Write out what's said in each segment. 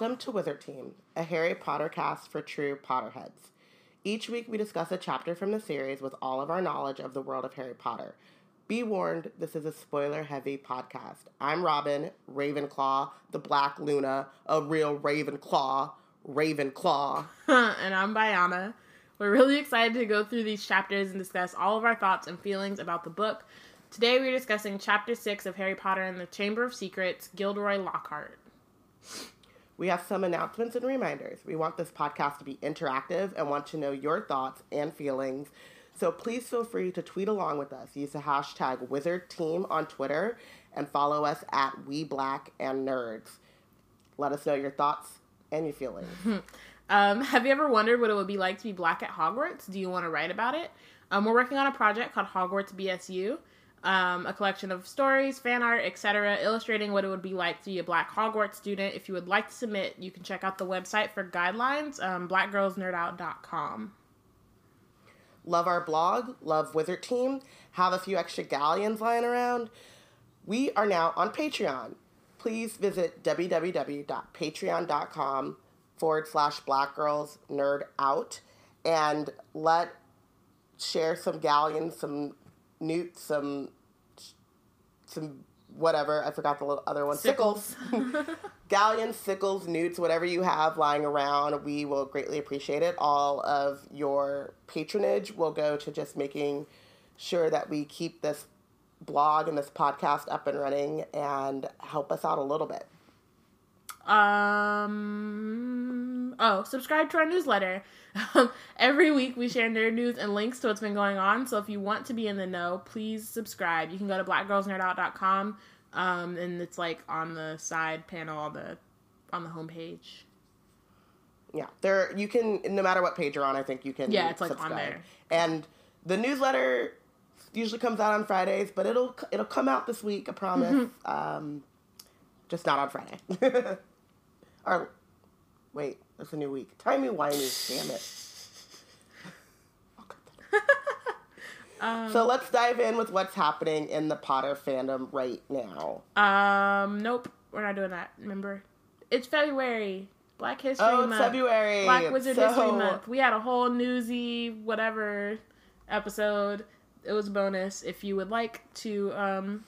Welcome to Wizard Team, a Harry Potter cast for true Potterheads. Each week we discuss a chapter from the series with all of our knowledge of the world of Harry Potter. Be warned, this is a spoiler heavy podcast. I'm Robin, Ravenclaw, the Black Luna, a real Ravenclaw, Ravenclaw. and I'm Bayana. We're really excited to go through these chapters and discuss all of our thoughts and feelings about the book. Today we're discussing chapter 6 of Harry Potter and the Chamber of Secrets, Gilderoy Lockhart. We have some announcements and reminders. We want this podcast to be interactive and want to know your thoughts and feelings. So please feel free to tweet along with us. Use the hashtag WizardTeam on Twitter and follow us at We Black and Nerds. Let us know your thoughts and your feelings. um, have you ever wondered what it would be like to be black at Hogwarts? Do you want to write about it? Um, we're working on a project called Hogwarts BSU um, a collection of stories, fan art, etc., illustrating what it would be like to be a Black Hogwarts student. If you would like to submit, you can check out the website for guidelines, um, blackgirlsnerdout.com. Love our blog, love Wizard Team, have a few extra galleons lying around. We are now on Patreon. Please visit www.patreon.com forward slash black girls nerd out and let share some galleons, some Knut, some some whatever. I forgot the little other one. Sickles. sickles. Galleons, sickles, Knuts, whatever you have lying around, we will greatly appreciate it. All of your patronage will go to just making sure that we keep this blog and this podcast up and running and help us out a little bit. Um. Oh, subscribe to our newsletter. Every week we share nerd news and links to what's been going on. So if you want to be in the know, please subscribe. You can go to blackgirlsnerdout.com, um, and it's like on the side panel on the on the homepage. Yeah, there you can no matter what page you're on. I think you can. Yeah, it's like subscribe. on there. And the newsletter usually comes out on Fridays, but it'll it'll come out this week. I promise. um, just not on Friday. or wait, it's a new week. Timey wimey, damn it. um, so let's dive in with what's happening in the Potter fandom right now. Um, nope, we're not doing that. Remember, it's February. Black History oh, Month. February. Black Wizard so... History Month. We had a whole newsy whatever episode. It was a bonus. If you would like to um,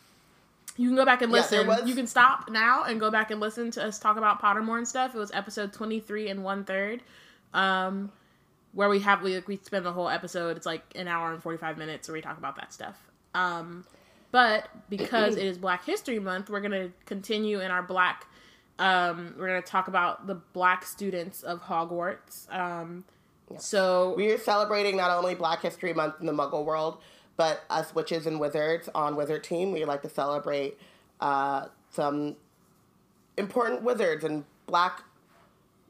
you can go back and listen. Yeah. You can stop now and go back and listen to us talk about Pottermore and stuff. It was episode 23 and one third. Um, where we have we we spend the whole episode. It's like an hour and 45 minutes where we talk about that stuff. Um, but because it is Black History Month, we're gonna continue in our black. Um, we're gonna talk about the black students of Hogwarts. Um, yeah. So we are celebrating not only Black History Month in the Muggle world, but us witches and wizards on Wizard Team, we like to celebrate uh, some important wizards and black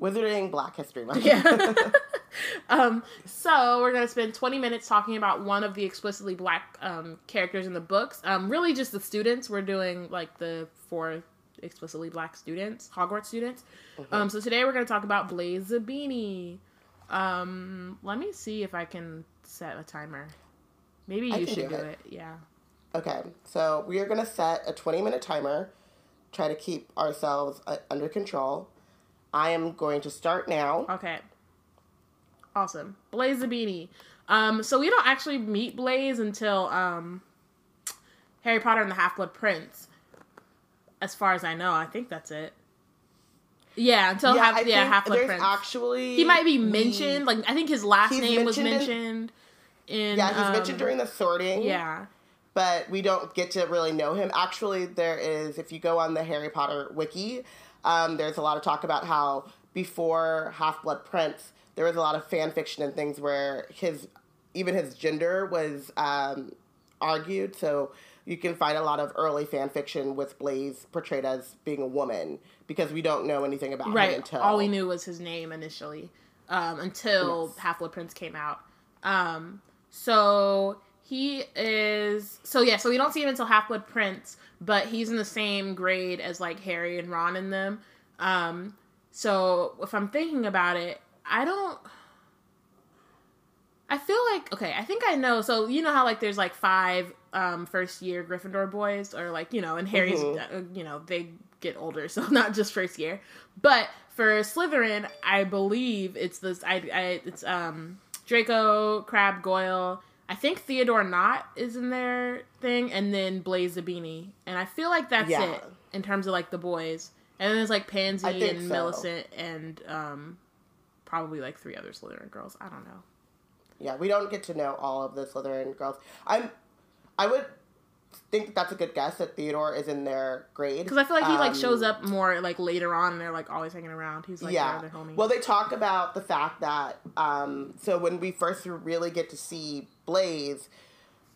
wizarding Black History Month. Yeah. um, so we're gonna spend 20 minutes talking about one of the explicitly black um, characters in the books. Um, really, just the students. We're doing like the four explicitly black students, Hogwarts students. Mm-hmm. Um, so today we're gonna talk about Blaise Zabini. Um, let me see if I can set a timer. Maybe you should do, do it. it. Yeah. Okay, so we are gonna set a 20 minute timer. Try to keep ourselves uh, under control. I am going to start now. Okay. Awesome. Blaise Zabini. Um, so we don't actually meet Blaise until um, Harry Potter and the Half Blood Prince. As far as I know, I think that's it. Yeah, until yeah, half, yeah, Half Blood Prince. Actually, he might be mentioned. Like I think his last name was mentioned. In, in yeah, he's um, mentioned during the sorting. Yeah, but we don't get to really know him. Actually, there is if you go on the Harry Potter wiki, um, there's a lot of talk about how before Half Blood Prince, there was a lot of fan fiction and things where his even his gender was um, argued. So you can find a lot of early fan fiction with Blaise portrayed as being a woman because we don't know anything about right. him until all we knew was his name initially um, until yes. Half Blood Prince came out. Um, so he is so yeah, so we don't see him until Half Blood Prince, but he's in the same grade as like Harry and Ron and them. Um, so if I'm thinking about it, I don't I feel like okay, I think I know. So you know how like there's like five um first year Gryffindor boys, or like you know, and Harry's mm-hmm. uh, you know they get older, so not just first year. But for Slytherin, I believe it's this. I, I it's um Draco, Crabbe, Goyle. I think Theodore Nott is in their thing, and then Blaise Zabini, and I feel like that's yeah. it in terms of like the boys. And then there's like Pansy and so. Millicent and um probably like three other Slytherin girls. I don't know. Yeah, we don't get to know all of the Slytherin girls. I'm I would think that's a good guess that Theodore is in their grade because I feel like he um, like shows um, up more like later on, and they're like always hanging around. He's like yeah. their homie. Well, they talk about the fact that um, so when we first really get to see Blaise,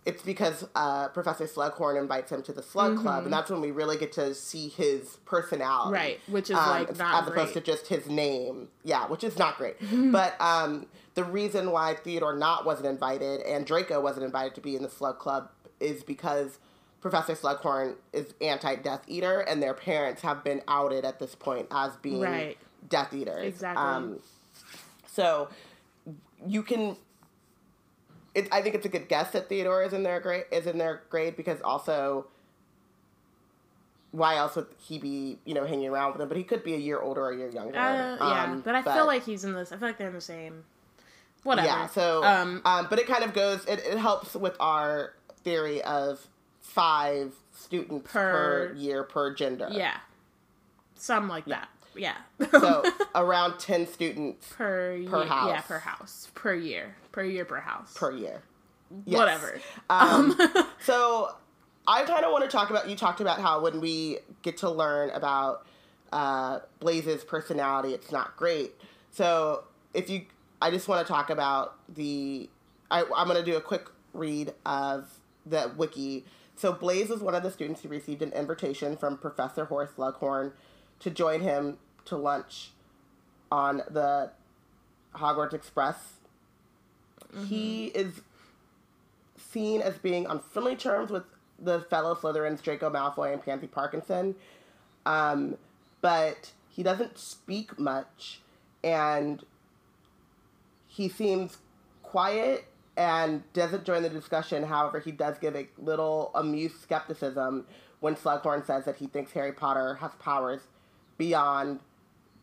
it's because uh, Professor Slughorn invites him to the Slug mm-hmm. Club, and that's when we really get to see his personality, right? Which is um, like Nott as opposed to just his name, yeah, which is not great. but um, the reason why Theodore not wasn't invited and Draco wasn't invited to be in the Slug Club is because Professor Slughorn is anti-Death Eater, and their parents have been outed at this point as being right. Death Eaters. Exactly. Um, so you can. It, I think it's a good guess that Theodore is in their grade is in their grade because also. Why else would he be, you know, hanging around with them? But he could be a year older or a year younger. Uh, yeah, um, but I but, feel like he's in this. I feel like they're in the same. Whatever. Yeah. So, um, um, but it kind of goes. It, it helps with our theory of five students per, per year per gender. Yeah. Some like yeah. that. Yeah. so around 10 students per, per year, house. Yeah, per house. Per year. Per year per house. Per year. Yes. Whatever. Um, so I kind of want to talk about, you talked about how when we get to learn about uh, Blaise's personality, it's not great. So if you, I just want to talk about the, I, I'm going to do a quick read of the wiki so Blaise was one of the students who received an invitation from Professor Horace Slughorn to join him to lunch on the Hogwarts Express. Mm-hmm. He is seen as being on friendly terms with the fellow Slytherins Draco Malfoy and Pansy Parkinson, um, but he doesn't speak much, and he seems quiet and doesn't join the discussion. However, he does give a little amused skepticism when Slughorn says that he thinks Harry Potter has powers beyond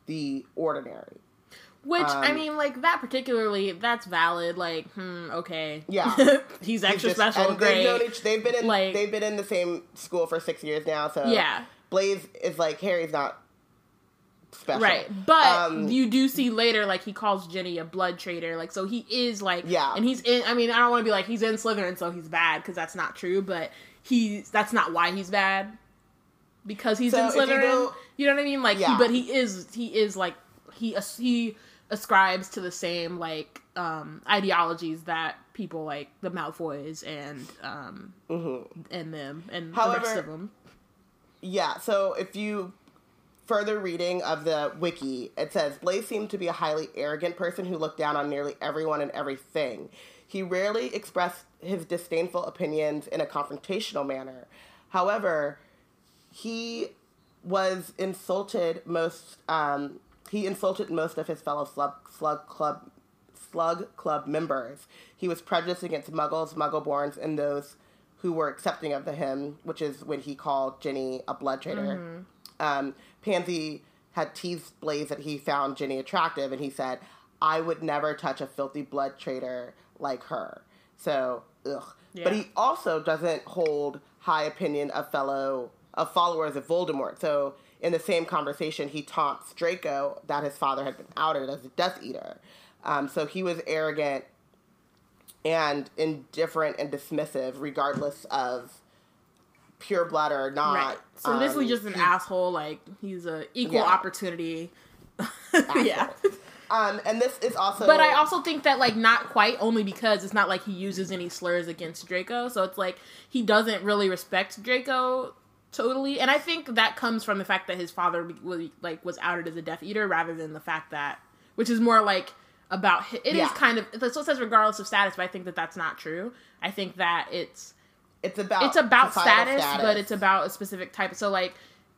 the ordinary. Which um, I mean, like that particularly, that's valid. Like, hmm, okay, yeah, he's extra he's just, special. Great. They've, each, they've been in like they've been in the same school for six years now. So yeah, Blaise is like Harry's not special. Right. But um, you do see later, like, he calls Ginny a blood traitor. Like, so he is, like, yeah. And he's in, I mean, I don't want to be like, he's in Slytherin, so he's bad, because that's not true, but he's, that's not why he's bad. Because he's so in Slytherin. You know, you know, what I mean? Like, yeah. he, but he is, he is, like, he, he ascribes to the same, like, um, ideologies that people like the Malfoys and, um, mm-hmm. and them, and However, the rest of them. Yeah, so if you further reading of the wiki, it says Blaise seemed to be a highly arrogant person who looked down on nearly everyone and everything. He rarely expressed his disdainful opinions in a confrontational manner. However, he was insulted most. Um, he insulted most of his fellow slug, slug club slug club members. He was prejudiced against muggles, muggleborns, and those who were accepting of the him, which is when he called Ginny a blood traitor. Mm-hmm. Um, Pansy had teased Blaise that he found Ginny attractive, and he said, I would never touch a filthy blood traitor like her. So, ugh. Yeah. But he also doesn't hold high opinion of fellow of followers of Voldemort. So in the same conversation, he taunts Draco that his father had been outed as a Death Eater. Um, so he was arrogant and indifferent and dismissive, regardless of pure blood or not. Right. So um, this was just an he, asshole. Like he's a equal yeah. opportunity. yeah. Um, and this is also. But I also think that like not quite only because it's not like he uses any slurs against Draco, so it's like he doesn't really respect Draco totally. And I think that comes from the fact that his father was like was outed as a Death Eater rather than the fact that, which is more like about it yeah. is kind of so it says regardless of status, but I think that that's not true. I think that it's it's about it's about status, status, but it's about a specific type. So like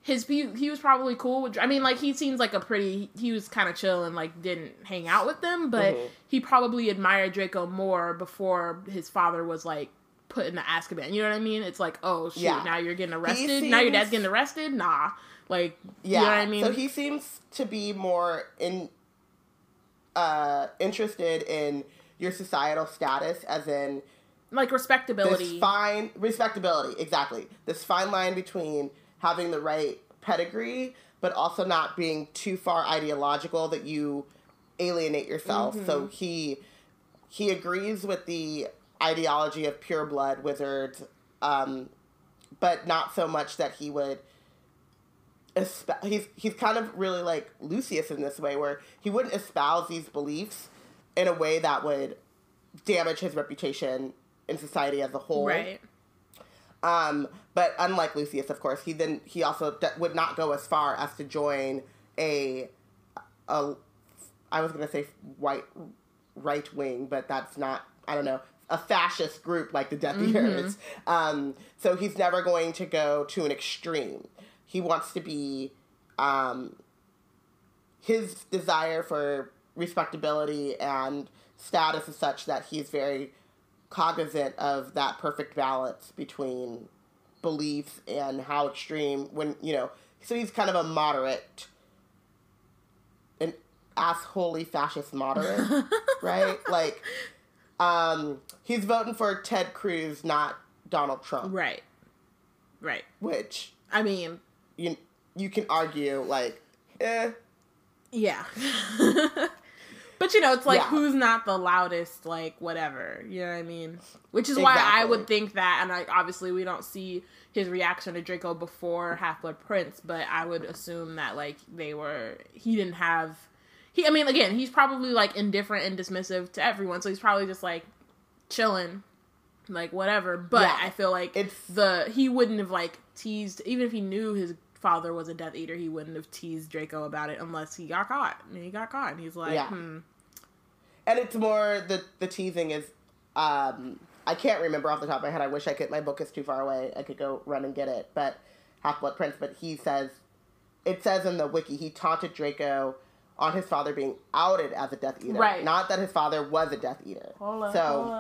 his he, he was probably cool with I mean like he seems like a pretty he was kind of chill and like didn't hang out with them but mm-hmm. he probably admired Draco more before his father was like put in the Azkaban you know what I mean? It's like oh shoot yeah. now you're getting arrested? Seems... now your dad's getting arrested? Nah. Like yeah you know I mean? So he seems to be more in uh interested in your societal status as in like respectability this fine respectability exactly this fine line between having the right pedigree, but also not being too far ideological that you alienate yourself. Mm-hmm. So he he agrees with the ideology of pure blood wizards, um, but not so much that he would. He's he's kind of really like Lucius in this way, where he wouldn't espouse these beliefs in a way that would damage his reputation in society as a whole. Right. Um, but unlike Lucius, of course, he then he also would not go as far as to join a, a I was going to say white right wing, but that's not. I don't know a fascist group like the Death Eaters. Mm-hmm. Um, so he's never going to go to an extreme. He wants to be. Um, his desire for respectability and status is such that he's very cognizant of that perfect balance between beliefs and how extreme when you know so he's kind of a moderate an assholey fascist moderate right? Like um he's voting for ted cruz not donald trump. Right. Right. Which i mean you you can argue like eh. Yeah But you know, it's like yeah. who's not the loudest, like whatever. You know what I mean? Which is exactly. why I would think that, and like obviously we don't see his reaction to Draco before Half Blood Prince, but I would assume that like they were he didn't have he. I mean, again, he's probably like indifferent and dismissive to everyone, so he's probably just like chilling, like whatever. But yeah. I feel like it's the he wouldn't have like teased even if he knew his father was a Death Eater, he wouldn't have teased Draco about it unless he got caught. And he got caught, and he's like, yeah. hmm. And it's more the the teasing is, um, I can't remember off the top of my head. I wish I could. My book is too far away. I could go run and get it. But Half Blood Prince. But he says, it says in the wiki, he taunted Draco on his father being outed as a Death Eater. Right. Not that his father was a Death Eater. Hold up, so. Hold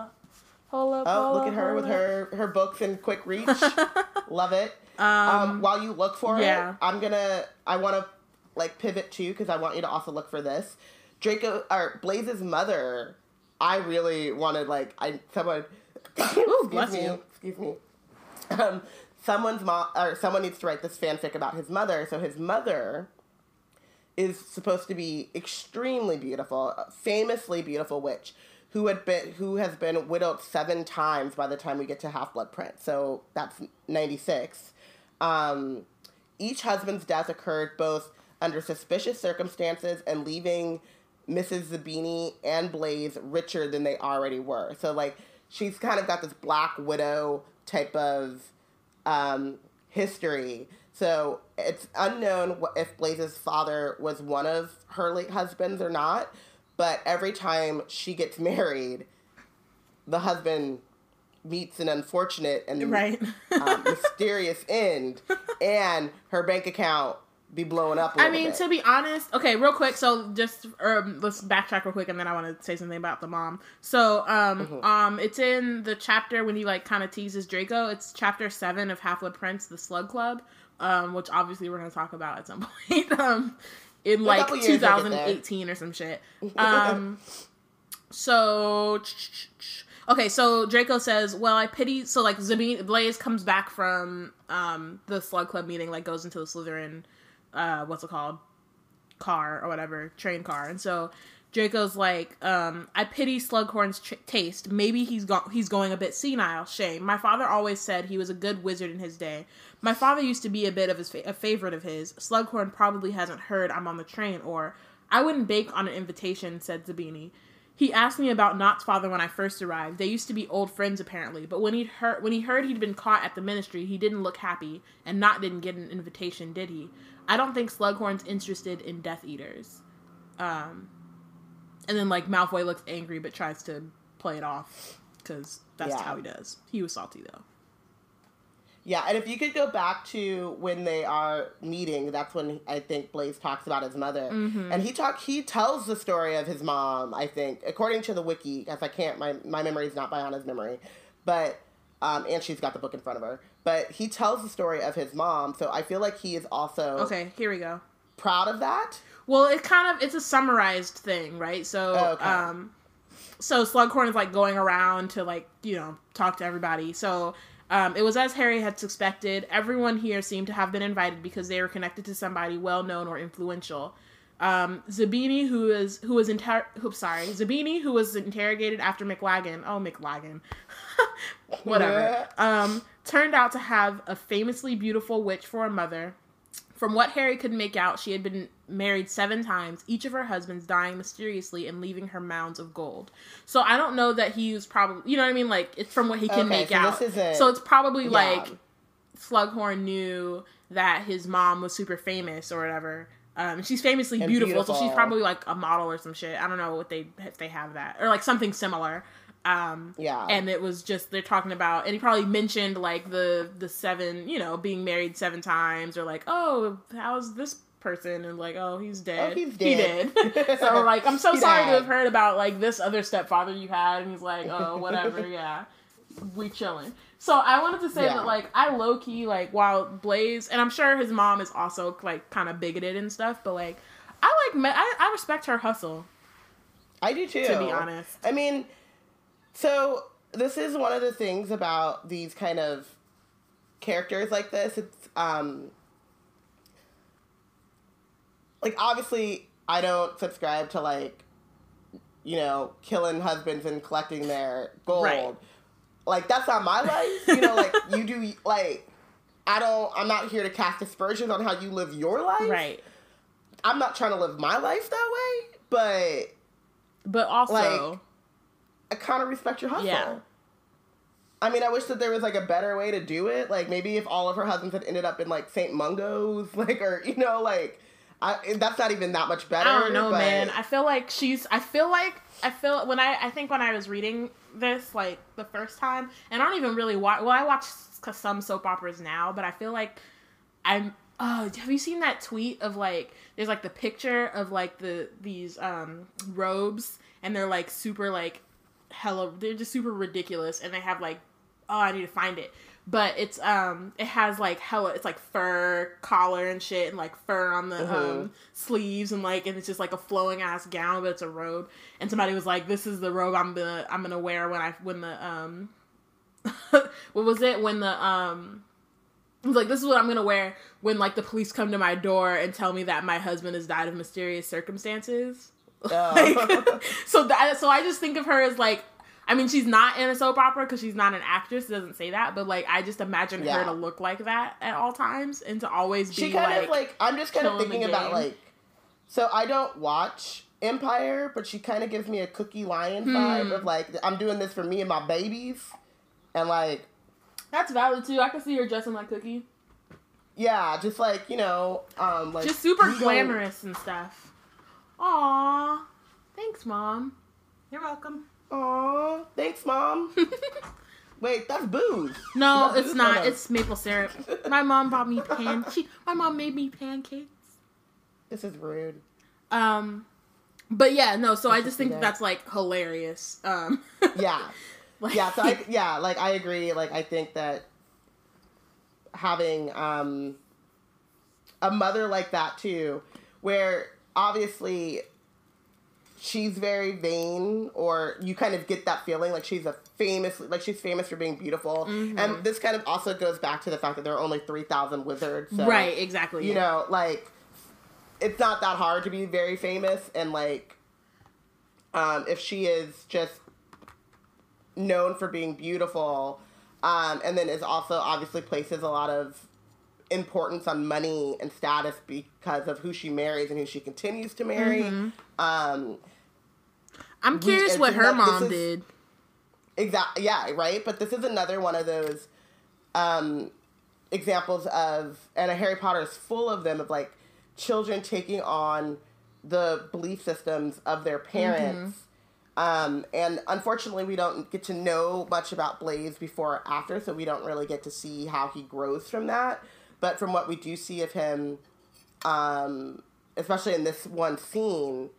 up, oh, hold look at her with her her books in quick reach. Love it. Um, um, while you look for yeah. it, I'm gonna. I want to like pivot too because I want you to also look for this. Draco or Blaise's mother. I really wanted like I someone. Ooh, bless me, you. Excuse me. Um, someone's mom or someone needs to write this fanfic about his mother. So his mother is supposed to be extremely beautiful, famously beautiful witch who had been who has been widowed seven times by the time we get to Half Blood Prince. So that's ninety six. Um, each husband's death occurred both under suspicious circumstances and leaving Mrs. Zabini and Blaise richer than they already were. So, like, she's kind of got this Black Widow type of um, history. So, it's unknown if Blaise's father was one of her late husbands or not, but every time she gets married, the husband meets an unfortunate and right. um, mysterious end, and her bank account be blowing up. I mean, bit. to be honest, okay, real quick. So just um, let's backtrack real quick, and then I want to say something about the mom. So um, mm-hmm. um, it's in the chapter when he like kind of teases Draco. It's chapter seven of Half Blood Prince, the Slug Club, um, which obviously we're gonna talk about at some point. um, in like 2018 or some shit. Um, so Okay, so Draco says, "Well, I pity." So like Zabine Blaise comes back from um the Slug Club meeting, like goes into the Slytherin, uh, what's it called, car or whatever, train car, and so Draco's like, um, "I pity Slughorn's ch- taste. Maybe he's go- he's going a bit senile. Shame. My father always said he was a good wizard in his day. My father used to be a bit of his fa- a favorite of his. Slughorn probably hasn't heard I'm on the train, or I wouldn't bake on an invitation," said Zabini. He asked me about Nott's father when I first arrived. They used to be old friends apparently, but when he heard when he heard he'd been caught at the ministry, he didn't look happy, and Nott didn't get an invitation, did he? I don't think Slughorn's interested in Death Eaters. Um, and then like Malfoy looks angry but tries to play it off because that's yeah. how he does. He was salty though. Yeah, and if you could go back to when they are meeting, that's when I think Blaise talks about his mother, mm-hmm. and he talk he tells the story of his mom. I think, according to the wiki, because I can't my my memory is not Biana's memory, but um, and she's got the book in front of her. But he tells the story of his mom, so I feel like he is also okay. Here we go. Proud of that. Well, it kind of it's a summarized thing, right? So, oh, okay. um, so Slughorn is like going around to like you know talk to everybody. So um, it was as Harry had suspected. Everyone here seemed to have been invited because they were connected to somebody well known or influential. Um, Zabini, who is who was inter- who, sorry, Zabini, who was interrogated after McLaggen. Oh, McLaggen, whatever. um, turned out to have a famously beautiful witch for a mother. From what Harry could make out, she had been married seven times, each of her husbands dying mysteriously and leaving her mounds of gold. So I don't know that he was probably, you know what I mean? Like, it's from what he can okay, make so out. So it's probably yeah. like Slughorn knew that his mom was super famous or whatever. Um, she's famously beautiful, beautiful, so she's probably like a model or some shit. I don't know what they if they have that or like something similar. Um, yeah. And it was just they're talking about, and he probably mentioned like the the seven, you know, being married seven times, or like, oh, how's this person? And like, oh, he's dead. Oh, he's dead. He did. so like, I'm so he sorry died. to have heard about like this other stepfather you had, and he's like, oh, whatever, yeah, we chilling. So I wanted to say yeah. that like I low key like while Blaise, and I'm sure his mom is also like kind of bigoted and stuff, but like I like I, I respect her hustle. I do too. To be honest, I mean so this is one of the things about these kind of characters like this. It's um like obviously I don't subscribe to like you know killing husbands and collecting their gold. Right. Like that's not my life. You know, like you do like I don't I'm not here to cast aspersions on how you live your life. Right. I'm not trying to live my life that way, but but also like, I kind of respect your hustle. Yeah. I mean, I wish that there was like a better way to do it. Like maybe if all of her husbands had ended up in like St. Mungo's, like or you know, like I that's not even that much better. I don't know, but... man. I feel like she's. I feel like I feel when I I think when I was reading this like the first time, and I don't even really watch. Well, I watch some soap operas now, but I feel like I'm. Oh, have you seen that tweet of like there's like the picture of like the these um robes and they're like super like hella they're just super ridiculous and they have like oh I need to find it. But it's um it has like hella it's like fur collar and shit and like fur on the uh-huh. um sleeves and like and it's just like a flowing ass gown but it's a robe. And somebody was like, This is the robe I'm gonna I'm gonna wear when I when the um what was it? When the um I was like, this is what I'm gonna wear when like the police come to my door and tell me that my husband has died of mysterious circumstances. Oh. like, so that so I just think of her as like I mean she's not in a soap opera because she's not an actress. It doesn't say that, but like I just imagine yeah. her to look like that at all times and to always be. She kind like, of like I'm just kind of thinking about like. So I don't watch Empire, but she kind of gives me a Cookie Lyon hmm. vibe of like I'm doing this for me and my babies, and like. That's valid too. I can see her dressing like Cookie. Yeah, just like you know, um, like just super glamorous and stuff. Aw. Thanks, Mom. You're welcome. Aw. Thanks, Mom. Wait, that's booze. No, it's not. It's maple syrup. My mom bought me pan. She, my mom made me pancakes. This is rude. Um, but yeah, no. So I just think that. that's like hilarious. Um, yeah, like, yeah. So I, yeah, like I agree. Like I think that having um a mother like that too, where obviously she's very vain or you kind of get that feeling like she's a famous like she's famous for being beautiful mm-hmm. and this kind of also goes back to the fact that there are only 3000 wizards so, right exactly you yeah. know like it's not that hard to be very famous and like um, if she is just known for being beautiful um, and then is also obviously places a lot of importance on money and status because of who she marries and who she continues to marry. Mm-hmm. Um, I'm curious we, what her mom is, did. Exactly. Yeah. Right. But this is another one of those um, examples of, and a Harry Potter is full of them of like children taking on the belief systems of their parents. Um, and unfortunately, we don't get to know much about Blaise before or after, so we don't really get to see how he grows from that. But from what we do see of him, um, especially in this one scene,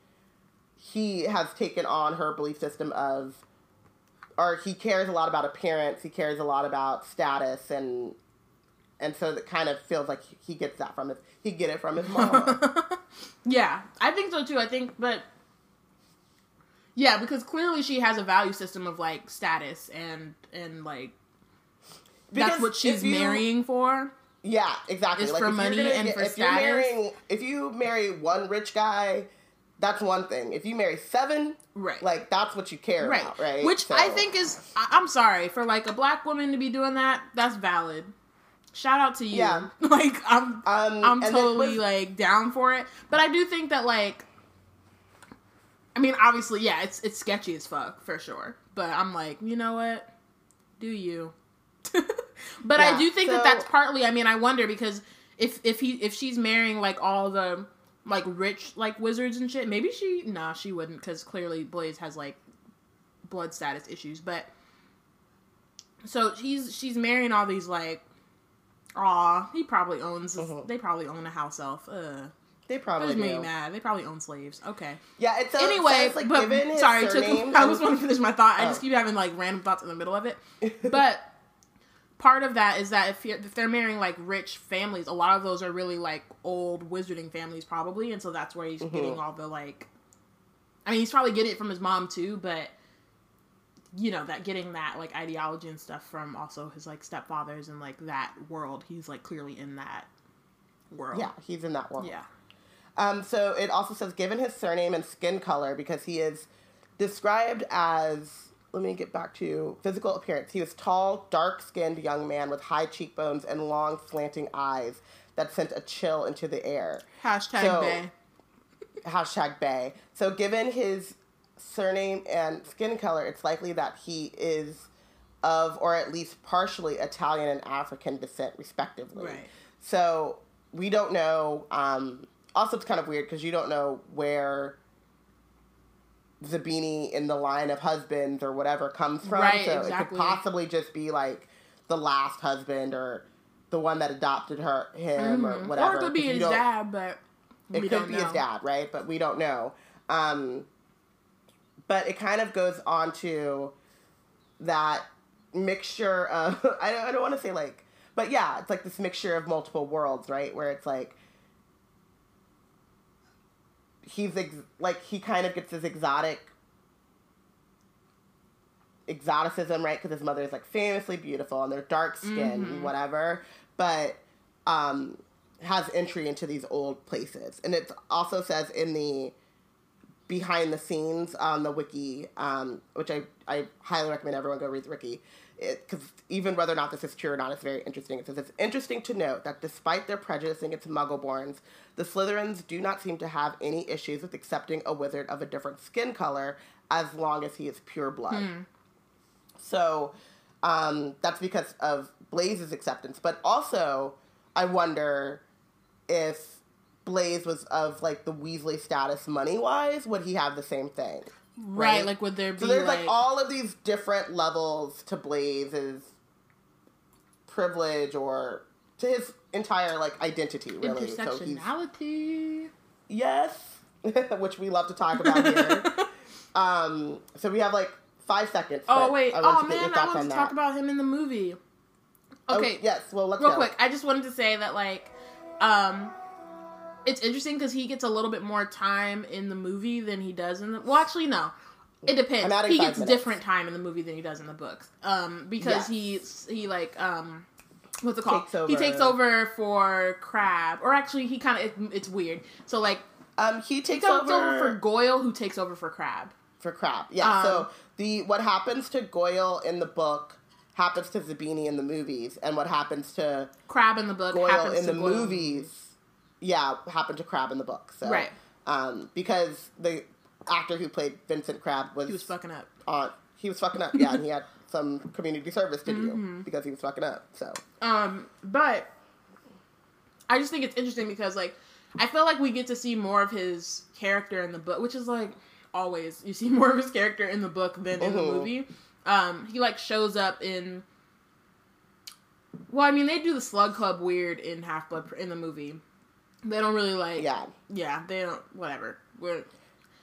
he has taken on her belief system of, or he cares a lot about appearance. He cares a lot about status, and and so it kind of feels like he gets that from his he get it from his mom. yeah, I think so too. I think, but yeah, because clearly she has a value system of like status and and like because that's what she's you, marrying for. Yeah, exactly. Like for money and get, for if status. Marrying, if you marry one rich guy, that's one thing. If you marry seven, right, like that's what you care right. about, right? Which so. I think is, I'm sorry for like a black woman to be doing that. That's valid. Shout out to you. Yeah. like I'm, um, I'm totally like down for it. But I do think that like I mean, obviously, yeah, it's it's sketchy as fuck for sure. But I'm like, you know what? Do you? but yeah, I do think so, that that's partly. I mean, I wonder because if if he if she's marrying like all the like rich like wizards and shit, maybe she nah she wouldn't because clearly Blaise has like blood status issues. But so she's she's marrying all these like, aw, he probably owns. Mm-hmm. They probably own a house elf. Uh, they probably that me mad. They probably own slaves. Okay. Yeah. It's a, anyway. like but sorry, took, I was want to finish my thought. I just oh. keep having like random thoughts in the middle of it. But part of that is that if if they're marrying like rich families, a lot of those are really like old wizarding families, probably, and so that's where he's mm-hmm. getting all the like. I mean, he's probably getting it from his mom too, but you know that getting that like ideology and stuff from also his like stepfathers and like that world. He's like clearly in that world. Yeah, he's in that world. Yeah. Um, so it also says, given his surname and skin color, because he is described as, let me get back to physical appearance. He was tall, dark skinned young man with high cheekbones and long, slanting eyes that sent a chill into the air. Hashtag so, Bay. Hashtag Bay. So, given his surname and skin color, it's likely that he is of, or at least partially, Italian and African descent, respectively. Right. So, we don't know. Um, also, it's kind of weird because you don't know where Zabini in the line of husbands or whatever comes from. Right, so exactly. it could possibly just be like the last husband or the one that adopted her him mm-hmm. or whatever. Or it could be his dad, but it could be know. his dad, right? But we don't know. Um, but it kind of goes on to that mixture of I don't, I don't want to say like, but yeah, it's like this mixture of multiple worlds, right? Where it's like he's ex- like he kind of gets this exotic exoticism, right? Because his mother is like famously beautiful and they're dark skinned mm-hmm. whatever, but um, has entry into these old places. And it also says in the behind the scenes on the wiki, um, which I, I highly recommend everyone go read the wiki, because even whether or not this is true or not, it's very interesting. It says it's interesting to note that despite their prejudice against Muggleborns, the Slytherins do not seem to have any issues with accepting a wizard of a different skin color as long as he is pure blood. Hmm. So um, that's because of Blaise's acceptance. But also, I wonder if Blaise was of like the Weasley status money wise, would he have the same thing? Right, like would there be So there's like... like all of these different levels to Blaise's privilege or to his entire like identity really. So he's Yes. Which we love to talk about here. um so we have like five seconds. Oh wait. Oh man, I want to talk about him in the movie. Oh, okay. Oh, yes. Well, let's real go. quick. I just wanted to say that like, um, it's interesting because he gets a little bit more time in the movie than he does in the. Well, actually, no. It depends. He gets minutes. different time in the movie than he does in the books. Um, because yes. he he like um, what's it called? Takes he takes over for Crabbe, or actually, he kind of it, it's weird. So like, um, he takes, he over... over... for Goyle, who takes over for Crabbe. For Crabbe, yeah. Um, so the what happens to Goyle in the book happens to Zabini in the movies, and what happens to Crabbe in the book Goyle in the Goyle. movies yeah, happened to Crabbe in the book. So right, um, because the actor who played Vincent Crabbe was he was fucking up. On he was fucking up, yeah, and he had some community service to do mm-hmm. because he was fucking up. So um, but I just think it's interesting because like I feel like we get to see more of his character in the book, which is like always you see more of his character in the book than in mm-hmm. the movie. Um, he like shows up in. Well, I mean, they do the Slug Club weird in Half Blood in the movie. They don't really like. Yeah. Yeah, they don't. Whatever. We're.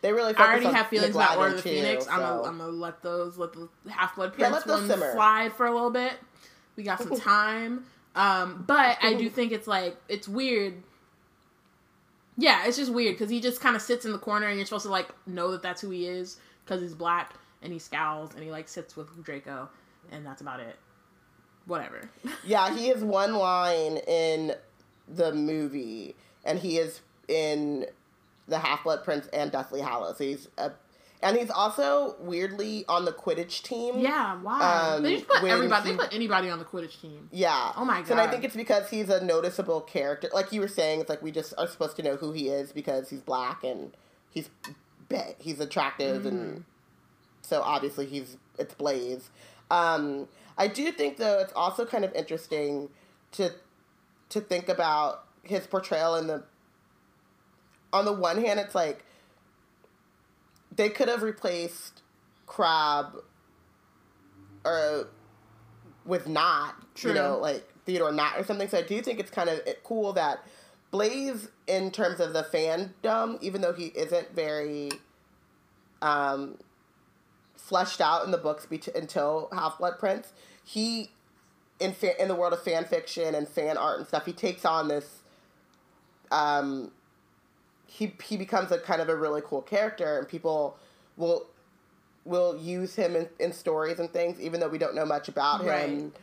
They really. I already have feelings about Order of the Phoenix. So. I'm, gonna, I'm gonna let those let the Half Blood Prince yeah, one slide for a little bit. We got some time, um, but I do think it's like it's weird. Yeah, it's just weird because he just kind of sits in the corner, and you're supposed to like know that that's who he is because he's black and he scowls and he like sits with Draco, and that's about it. Whatever. yeah, he has one line in the movie, and he is in the Half Blood Prince and Deathly Hallows. So he's a and he's also weirdly on the Quidditch team. Yeah, why? Um, they just put everybody. He, they put anybody on the Quidditch team. Yeah. Oh my god. And I think it's because he's a noticeable character. Like you were saying, it's like we just are supposed to know who he is because he's black and he's. He's attractive, mm. and so obviously he's it's Blaise. Um, I do think though it's also kind of interesting to to think about his portrayal in the. On the one hand, it's like they could have replaced Crabbe or with not True. you know, like Theodore Nott or something. So I do think it's kind of cool that Blaise in terms of the fandom, even though he isn't very um, fleshed out in the books be- until Half Blood Prince, he in fa- in the world of fan fiction and fan art and stuff, he takes on this um, he he becomes a kind of a really cool character, and people will will use him in, in stories and things, even though we don't know much about right. him,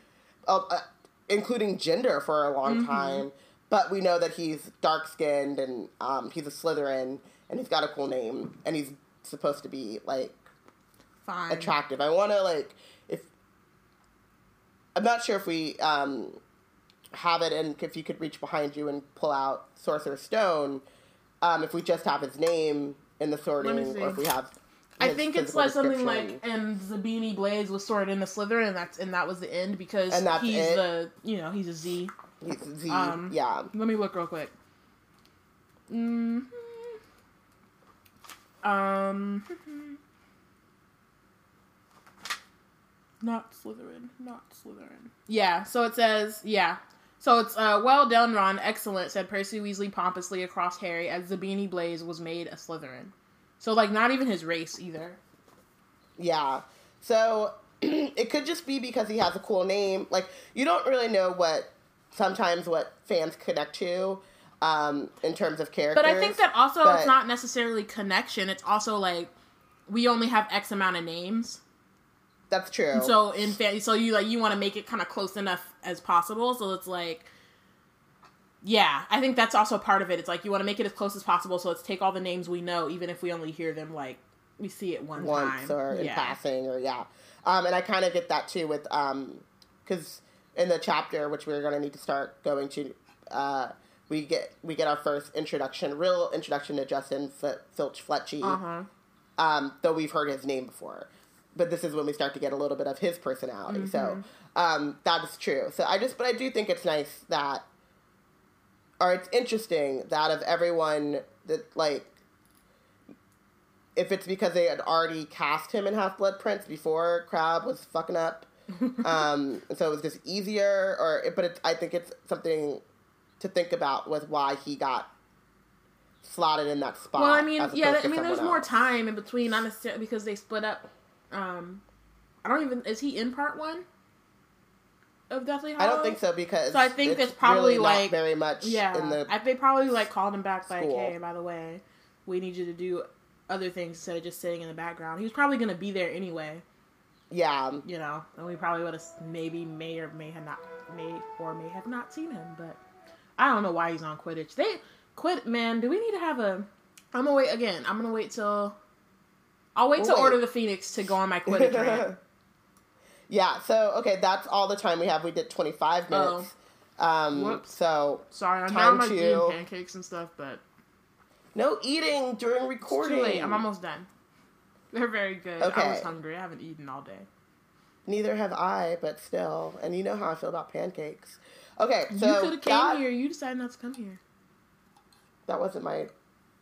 uh, uh, including gender for a long mm-hmm. time. But we know that he's dark skinned and um, he's a Slytherin, and he's got a cool name, and he's supposed to be like Fine. attractive. I want to like if I'm not sure if we um, have it, and if you could reach behind you and pull out Sorcerer's Stone um, if we just have his name in the sorting, or if we have. I think it's like something like, and Zabini Blaise was sorted in the Slytherin, and that's and that was the end because he's it. the you know he's a Z. He's a Z. Um, yeah. Let me look real quick. Mm-hmm. Um. Not Slytherin. Not Slytherin. Yeah. So it says yeah. So it's uh, well done, Ron. Excellent," said Percy Weasley pompously across Harry as Zabini Blaise was made a Slytherin. So like not even his race either. Yeah. So it could just be because he has a cool name. Like you don't really know what sometimes what fans connect to um, in terms of characters. But I think that also but... it's not necessarily connection. It's also like we only have X amount of names. That's true. So in fan, so you like you want to make it kind of close enough as possible. So it's like, yeah, I think that's also part of it. It's like you want to make it as close as possible. So let's take all the names we know, even if we only hear them like we see it one once time. or in yeah. passing or yeah. Um, and I kind of get that too with um, because in the chapter which we're gonna need to start going to, uh, we get we get our first introduction, real introduction to Justin F- Filch Fletchy. Uh-huh. Um, though we've heard his name before but this is when we start to get a little bit of his personality. Mm-hmm. So um, that is true. So I just, but I do think it's nice that, or it's interesting that of everyone that like, if it's because they had already cast him in Half Blood Prince before Crabbe was fucking up, um, so it was just easier. Or, but it's, I think it's something to think about with why he got slotted in that spot. Well, I mean, yeah, I mean, there's else. more time in between, not necessarily because they split up um, I don't even is he in part one of Deathly Hallows? I don't think so because so I think it's, it's probably really like very much yeah. In the I, they probably like called him back like, hey, by the way, we need you to do other things instead of just sitting in the background. He was probably gonna be there anyway. Yeah, you know, and we probably would have maybe may or may have not may or may have not seen him, but I don't know why he's on Quidditch. They quit, man. Do we need to have a? I'm gonna wait again. I'm gonna wait till I'll wait to Order the Phoenix to go on my Quidditch rant. yeah. So okay, that's all the time we have. We did 25 minutes. Oh. Um, Whoops. So sorry, I'm like to... eating pancakes and stuff, but no eating during recording. It's too late. I'm almost done. They're very good. Okay. I was hungry. I haven't eaten all day. Neither have I, but still. And you know how I feel about pancakes. Okay, so you could have came that... here. You decided not to come here. That wasn't my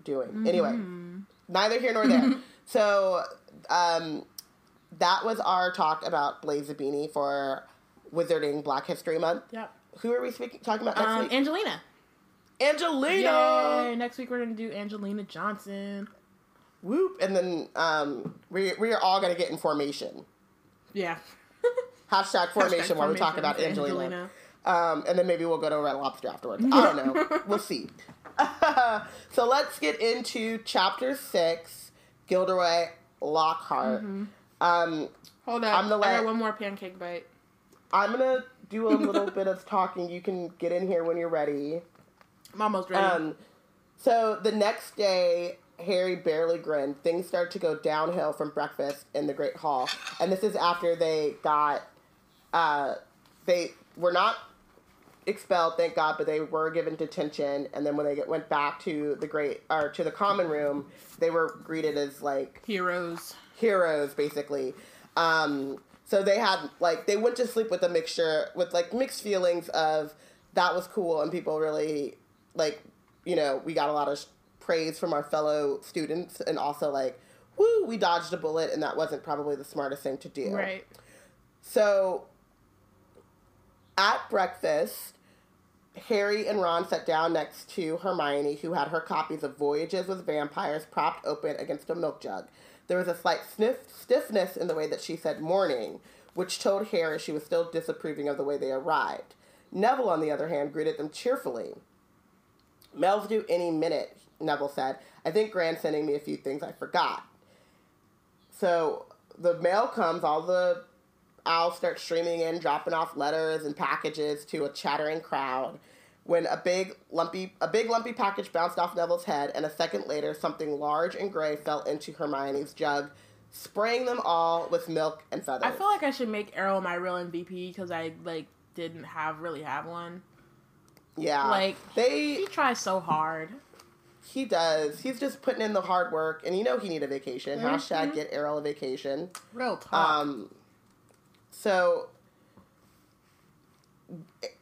doing. Mm-hmm. Anyway, neither here nor there. so, um, that was our talk about Blaise Zabini for Wizarding Black History Month. Yep. Who are we speaking talking about next um, week? Angelina. Angelina. Yay! Next week we're gonna do Angelina Johnson. Whoop! And then um, we we are all gonna get in formation. Yeah. Hashtag formation Hashtag while we talk about Angelina. Angelina. Um, and then maybe we'll go to Red Lobster afterwards. I don't know. we'll see. so let's get into chapter six, Gilderoy Lockhart. Mm-hmm. Um, Hold on. I'm gonna let, I got one more pancake bite. I'm gonna do a little bit of talking. You can get in here when you're ready. I'm almost ready. Um, so the next day, Harry barely grinned. Things start to go downhill from breakfast in the Great Hall, and this is after they got, uh, they were not expelled, thank God, but they were given detention. And then when they get, went back to the great or to the common room, they were greeted as like heroes. Heroes, basically. Um, so they had like they went to sleep with a mixture with like mixed feelings of that was cool and people really like you know we got a lot of praise from our fellow students and also like woo we dodged a bullet and that wasn't probably the smartest thing to do. Right. So at breakfast Harry and Ron sat down next to Hermione, who had her copies of Voyages with Vampires propped open against a milk jug. There was a slight sniff, stiffness in the way that she said morning, which told Harry she was still disapproving of the way they arrived. Neville, on the other hand, greeted them cheerfully. Mel's due any minute, Neville said. I think Gran's sending me a few things I forgot. So the mail comes, all the owls start streaming in, dropping off letters and packages to a chattering crowd. When a big lumpy a big lumpy package bounced off Neville's head, and a second later something large and gray fell into Hermione's jug, spraying them all with milk and feathers. I feel like I should make Errol my real MVP because I like didn't have really have one. Yeah, like they he tries so hard. He does. He's just putting in the hard work, and you know he need a vacation. Mm-hmm. Hashtag get Errol a vacation. Real talk. Um, so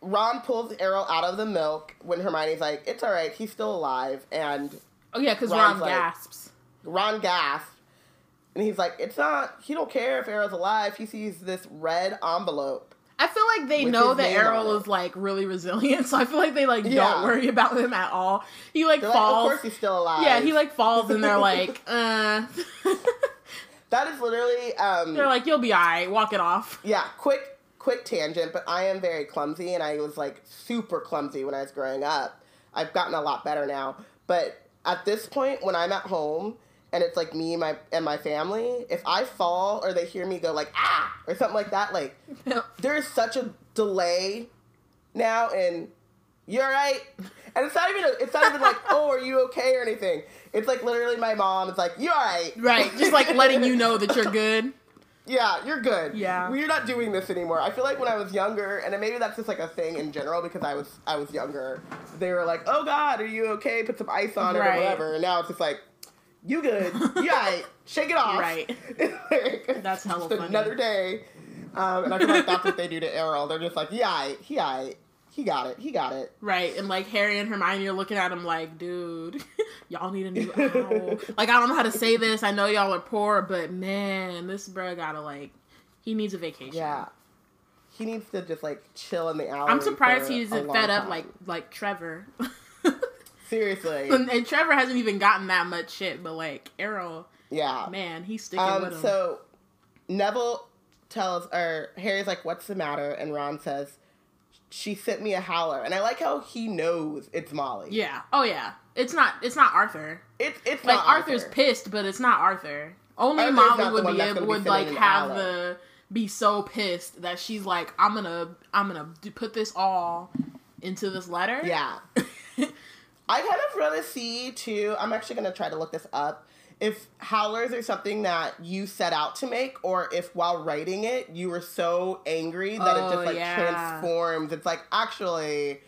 Ron pulls Errol out of the milk when Hermione's like, "It's all right, he's still alive." And oh yeah, because Ron like, gasps. Ron gasps, and he's like, "It's not. He don't care if Errol's alive. He sees this red envelope." I feel like they know that Errol is like really resilient, so I feel like they like yeah. don't worry about him at all. He like they're falls. Like, of course, he's still alive. Yeah, he like falls, and they're like, "Uh." That is literally. Um, They're like, you'll be alright. Walk it off. Yeah, quick, quick tangent. But I am very clumsy, and I was like super clumsy when I was growing up. I've gotten a lot better now, but at this point, when I'm at home and it's like me and my and my family, if I fall or they hear me go like ah or something like that, like there's such a delay now in you're right. And it's not even a, it's not even like, oh, are you okay or anything. It's like literally my mom It's like, you all right. Right. Just like letting you know that you're good. Yeah, you're good. Yeah. We're not doing this anymore. I feel like when I was younger, and maybe that's just like a thing in general because I was I was younger, they were like, Oh God, are you okay? Put some ice on it or whatever. And now it's just like, You good. You right. Shake it off. Right. that's hella funny. Another day. Um, and I feel like that's what they do to Errol. They're just like, Yeah, he right he got it. He got it. Right. And like Harry and Hermione are looking at him like, dude, y'all need a new owl. like, I don't know how to say this. I know y'all are poor, but man, this bro gotta like, he needs a vacation. Yeah. He needs to just like chill in the alley. I'm surprised he isn't fed up like like Trevor. Seriously. And, and, Trevor hasn't even gotten that much shit, but like Errol, yeah, man, he's sticking um, with him. So Neville tells, or Harry's like, "What's the matter?" And Ron says, she sent me a howler, and I like how he knows it's Molly. Yeah. Oh yeah. It's not. It's not Arthur. It's it's like Arthur's Arthur. pissed, but it's not Arthur. Only Arthur's Molly would be able would like have the be so pissed that she's like, I'm gonna I'm gonna put this all into this letter. Yeah. I kind of really see too. I'm actually gonna try to look this up if howlers are something that you set out to make or if while writing it you were so angry that oh, it just like yeah. transforms it's like actually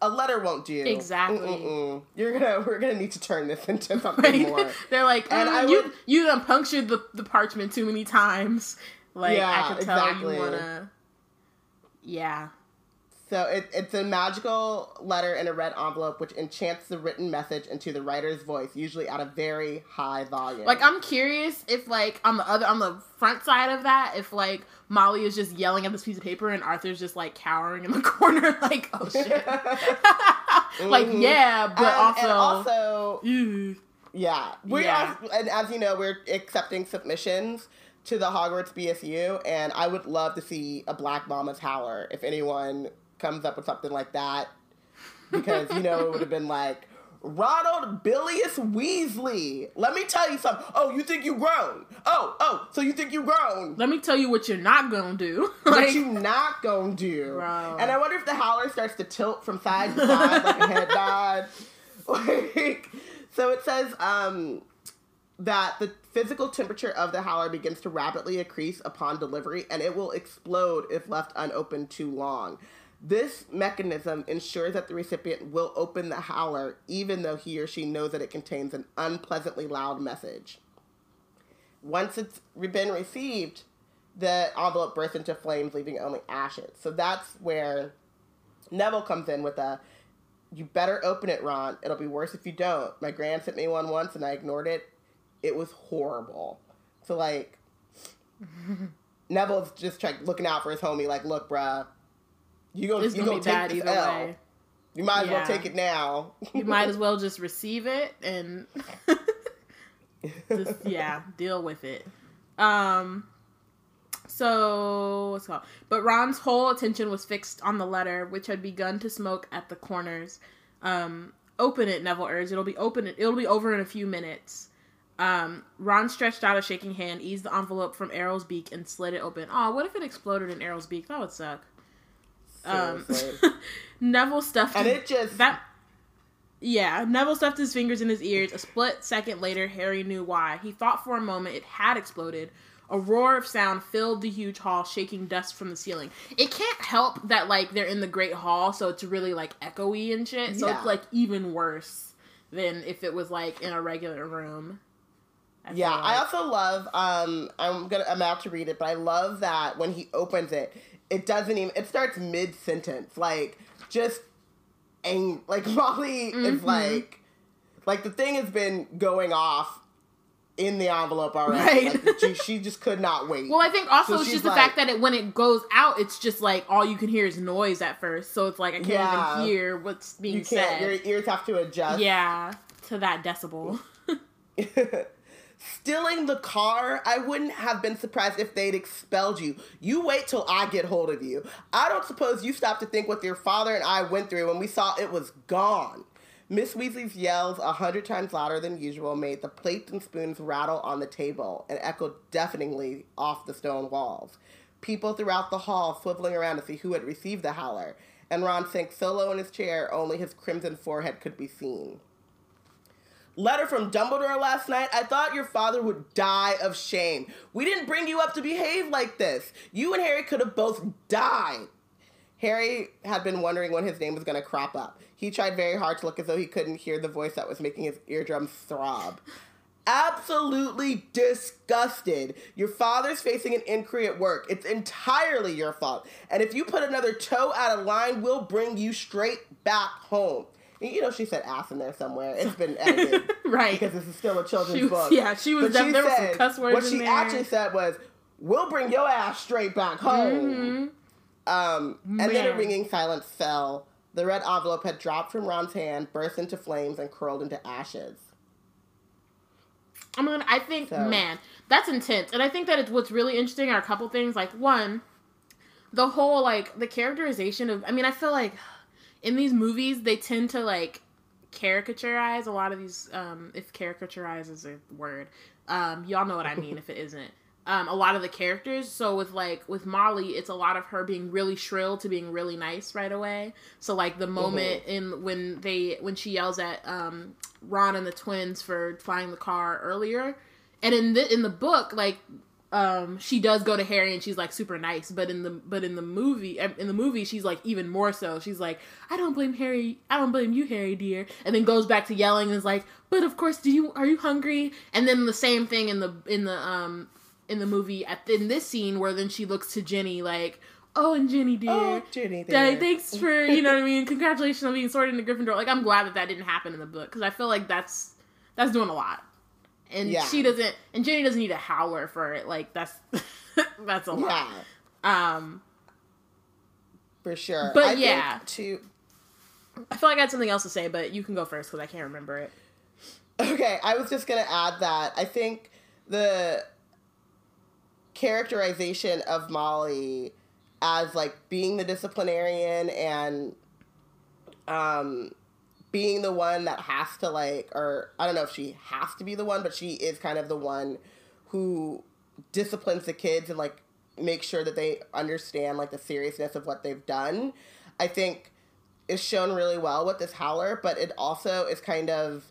a letter won't do exactly Mm-mm-mm. you're gonna we're gonna need to turn this into something right? more they're like and mm, I you would, you done punctured the, the parchment too many times like yeah, i could tell exactly. you wanna yeah So it, it's a magical letter in a red envelope which enchants the written message into the writer's voice, usually at a very high volume. Like I'm curious if like on the other on the front side of that, if like Molly is just yelling at this piece of paper and Arthur's just like cowering in the corner, like oh shit, like mm-hmm. yeah, but also and also yeah, we yeah. Are, and as you know, we're accepting submissions to the Hogwarts BSU, and I would love to see a Black Mama's Howler if anyone comes up with something like that because you know it would have been like Ronald Bilius Weasley. Let me tell you something. Oh, you think you grown? Oh, oh, so you think you grown? Let me tell you what you're not gonna do. like, what you not gonna do? Bro. And I wonder if the howler starts to tilt from side to side like a head nod. Like, so it says um, that the physical temperature of the howler begins to rapidly increase upon delivery, and it will explode if left unopened too long. This mechanism ensures that the recipient will open the howler even though he or she knows that it contains an unpleasantly loud message. Once it's been received, the envelope bursts into flames, leaving only ashes. So that's where Neville comes in with a you better open it, Ron. It'll be worse if you don't. My grand sent me one once and I ignored it. It was horrible. So like Neville's just like looking out for his homie, like, look, bruh, you gonna, you gonna, gonna take this L. Way. You might as yeah. well take it now. you might as well just receive it and just yeah, deal with it. Um so what's called? But Ron's whole attention was fixed on the letter, which had begun to smoke at the corners. Um, open it, Neville urged. It'll be open. It'll be over in a few minutes. Um, Ron stretched out a shaking hand, eased the envelope from Errol's beak, and slid it open. Oh, what if it exploded in Errol's beak? That would suck. Um, Neville stuffed and it just that. Yeah, Neville stuffed his fingers in his ears. A split second later, Harry knew why. He thought for a moment it had exploded. A roar of sound filled the huge hall, shaking dust from the ceiling. It can't help that like they're in the Great Hall, so it's really like echoey and shit. So yeah. it's like even worse than if it was like in a regular room. I yeah, like. I also love. Um, I'm gonna. I'm about to read it, but I love that when he opens it, it doesn't even it starts mid sentence like just and like Molly mm-hmm. is like like the thing has been going off in the envelope already. Right. Like, she, she, just could not wait. Well, I think also so it's just the fact that it, when it goes out, it's just like all you can hear is noise at first. So it's like I can't yeah, even hear what's being said. Your ears have to adjust. Yeah, to that decibel. Stealing the car, I wouldn't have been surprised if they'd expelled you. You wait till I get hold of you. I don't suppose you stopped to think what your father and I went through when we saw it was gone. Miss Weasley's yells, a hundred times louder than usual, made the plates and spoons rattle on the table and echoed deafeningly off the stone walls. People throughout the hall swiveling around to see who had received the howler, and Ron sank so low in his chair only his crimson forehead could be seen letter from Dumbledore last night, I thought your father would die of shame. We didn't bring you up to behave like this. You and Harry could have both died. Harry had been wondering when his name was going to crop up. He tried very hard to look as though he couldn't hear the voice that was making his eardrums throb. Absolutely disgusted. Your father's facing an inquiry at work. It's entirely your fault. And if you put another toe out of line, we'll bring you straight back home. You know, she said ass in there somewhere. It's been edited, right? Because this is still a children's was, book. Yeah, she was. Def- she there said, some cuss words. What she there. actually said was, "We'll bring your ass straight back home." Mm-hmm. Um, and Man. then a ringing silence fell. The red envelope had dropped from Ron's hand, burst into flames, and curled into ashes. I mean, I think, so. man, that's intense. And I think that it's what's really interesting are a couple things. Like, one, the whole, like, the characterization of, I mean, I feel like in these movies they tend to like caricaturize a lot of these um if caricaturize is a word um y'all know what i mean if it isn't um a lot of the characters so with like with molly it's a lot of her being really shrill to being really nice right away so like the moment mm-hmm. in when they when she yells at um ron and the twins for flying the car earlier and in the in the book like um she does go to Harry and she's like super nice but in the but in the movie in the movie she's like even more so she's like I don't blame Harry I don't blame you Harry dear and then goes back to yelling and is like but of course do you are you hungry and then the same thing in the in the um in the movie at in this scene where then she looks to Ginny like oh, and Ginny dear, oh, Ginny dear. thanks for you know what I mean. Congratulations on being sorted into Gryffindor. Like I'm glad that that didn't happen in the book because I feel like that's that's doing a lot, and yeah. she doesn't, and Ginny doesn't need a howler for it. Like that's that's a lot. Yeah. Um, for sure. But I yeah, to I feel like I had something else to say, but you can go first because I can't remember it. Okay, I was just gonna add that I think the characterization of Molly as like being the disciplinarian and um being the one that has to like or I don't know if she has to be the one, but she is kind of the one who disciplines the kids and like makes sure that they understand like the seriousness of what they've done. I think is shown really well with this howler, but it also is kind of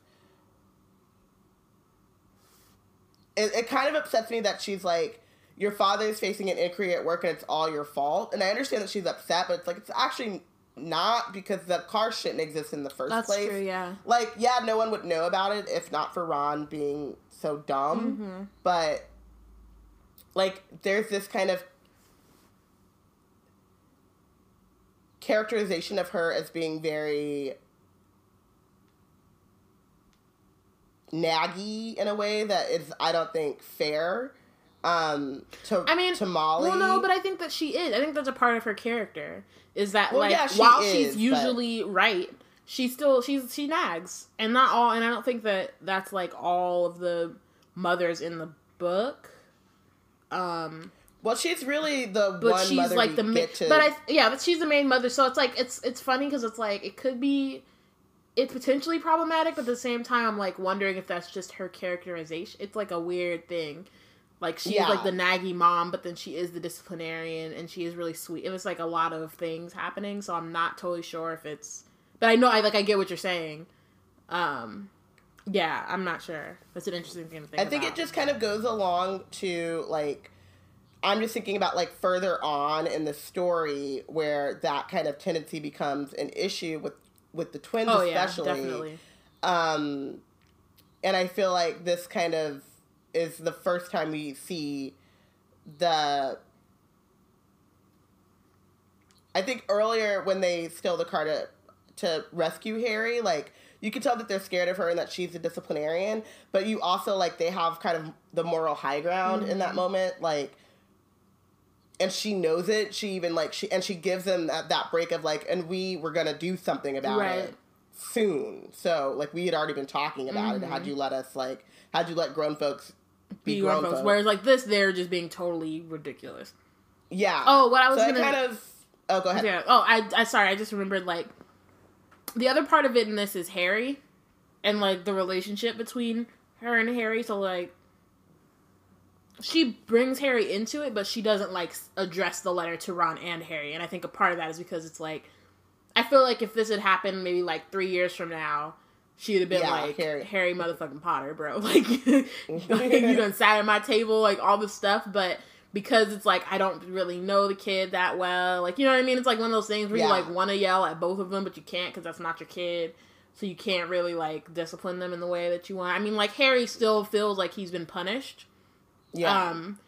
it, it kind of upsets me that she's like your father is facing an inquiry at work and it's all your fault. And I understand that she's upset, but it's like it's actually not because the car shouldn't exist in the first That's place. True, yeah. Like, yeah, no one would know about it if not for Ron being so dumb. Mm-hmm. But like, there's this kind of characterization of her as being very naggy in a way that is I don't think fair. Um, to I mean, to Molly. Well, no, but I think that she is. I think that's a part of her character. Is that well, like yeah, she while is, she's usually but... right, she still she's she nags, and not all. And I don't think that that's like all of the mothers in the book. Um, well, she's really the but one she's like the main. To... But I yeah, but she's the main mother. So it's like it's it's funny because it's like it could be it's potentially problematic, but at the same time, I'm like wondering if that's just her characterization. It's like a weird thing. Like she's yeah. like the naggy mom, but then she is the disciplinarian, and she is really sweet. It was like a lot of things happening, so I'm not totally sure if it's. But I know I like I get what you're saying. Um, yeah, I'm not sure. That's an interesting thing to think. I think about. it just kind of goes along to like. I'm just thinking about like further on in the story where that kind of tendency becomes an issue with with the twins oh, especially. Yeah, definitely. Um, and I feel like this kind of is the first time we see the. I think earlier when they steal the car to to rescue Harry, like you can tell that they're scared of her and that she's a disciplinarian, but you also like they have kind of the moral high ground mm-hmm. in that mm-hmm. moment, like and she knows it. She even like she and she gives them that, that break of like, and we were gonna do something about right. it soon. So like we had already been talking about mm-hmm. it. Had you let us like had you let grown folks be, be grown, grown folks. Whereas like this, they're just being totally ridiculous. Yeah. Oh, what I was so gonna kind of. Oh, go ahead. Yeah. Oh, I, I sorry. I just remembered like the other part of it in this is Harry, and like the relationship between her and Harry. So like she brings Harry into it, but she doesn't like address the letter to Ron and Harry. And I think a part of that is because it's like, I feel like if this had happened maybe like three years from now, she'd have been yeah, like Harry. Harry motherfucking Potter, bro. Like, you done sat at my table, like all this stuff, but because it's like I don't really know the kid that well, like you know what I mean. It's like one of those things where yeah. you like want to yell at both of them, but you can't because that's not your kid. So you can't really like discipline them in the way that you want. I mean, like Harry still feels like he's been punished yeah. Um,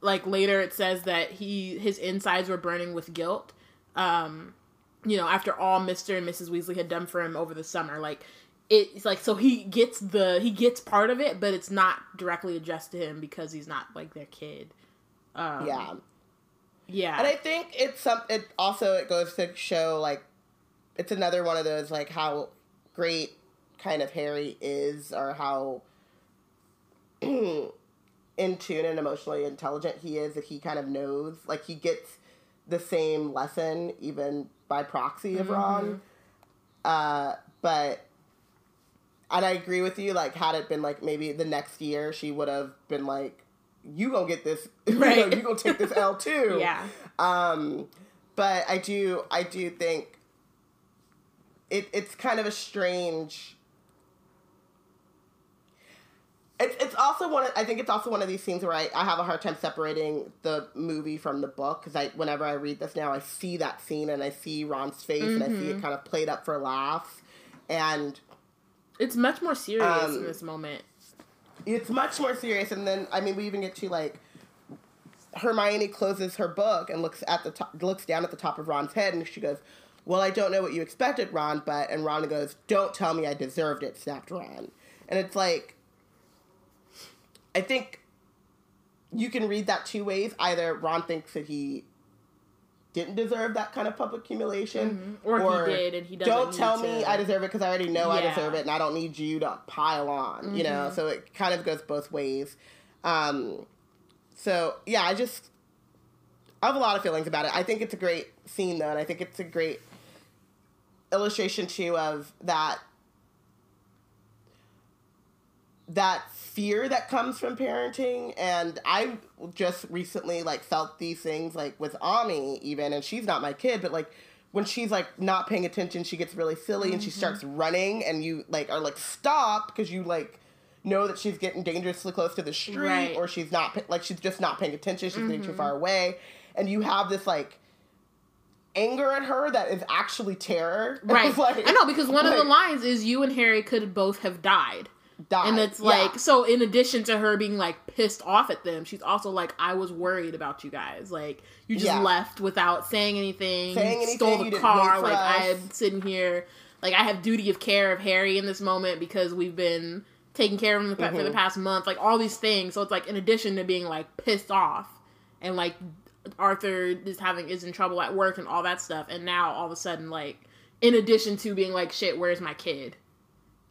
like later it says that he his insides were burning with guilt. Um, you know, after all Mr. and Mrs. Weasley had done for him over the summer, like it's like so he gets the he gets part of it, but it's not directly addressed to him because he's not like their kid. Um, yeah, yeah, and I think it's some. It also it goes to show like it's another one of those like how great kind of Harry is or how in tune and emotionally intelligent he is that he kind of knows like he gets the same lesson even by proxy of mm-hmm. Ron. Uh, but and I agree with you. Like, had it been like maybe the next year, she would have been like, "You gonna get this? Right. you, know, you gonna take this L too?" yeah. Um, but I do, I do think it. It's kind of a strange it's, it's also one. Of, I think it's also one of these scenes where I, I have a hard time separating the movie from the book because I whenever I read this now I see that scene and I see Ron's face mm-hmm. and I see it mm-hmm. kind of played up for laughs and it's much more serious um, in this moment. It's much more serious, and then I mean we even get to like Hermione closes her book and looks at the top, looks down at the top of Ron's head, and she goes, "Well, I don't know what you expected, Ron, but." And Ron goes, "Don't tell me I deserved it," snapped Ron. And it's like, I think you can read that two ways. Either Ron thinks that he didn't deserve that kind of public humiliation, mm-hmm. or, or, he did and he doesn't. Don't tell to... me I deserve it because I already know yeah. I deserve it, and I don't need you to pile on. Mm-hmm. You know, mm-hmm. so it kind of goes both ways. Um, so yeah, I just I have a lot of feelings about it. I think it's a great scene though, and I think it's a great illustration too of that that fear that comes from parenting and i just recently like felt these things like with ami even and she's not my kid but like when she's like not paying attention she gets really silly mm-hmm. and she mm-hmm. starts running and you like are like stop because you like know that she's getting dangerously close to the street right. or she's not like she's just not paying attention she's mm-hmm. getting too mm-hmm. far away and you have this like anger at her that is actually terror right like, i know because one like, of the lines is you and harry could both have died died. And it's like yeah. so in addition to her being like pissed off at them, she's also like, I was worried about you guys. Like you just yeah. left without saying anything, saying anything stole the car, like us. I'm sitting here like I have duty of care of Harry in this moment because we've been taking care of him mm-hmm. for the mm-hmm. past month, like all these things. So it's like in addition to being like pissed off and like Arthur is having is in trouble at work and all that stuff, and now all of a sudden like in addition to being like shit, where's my kid?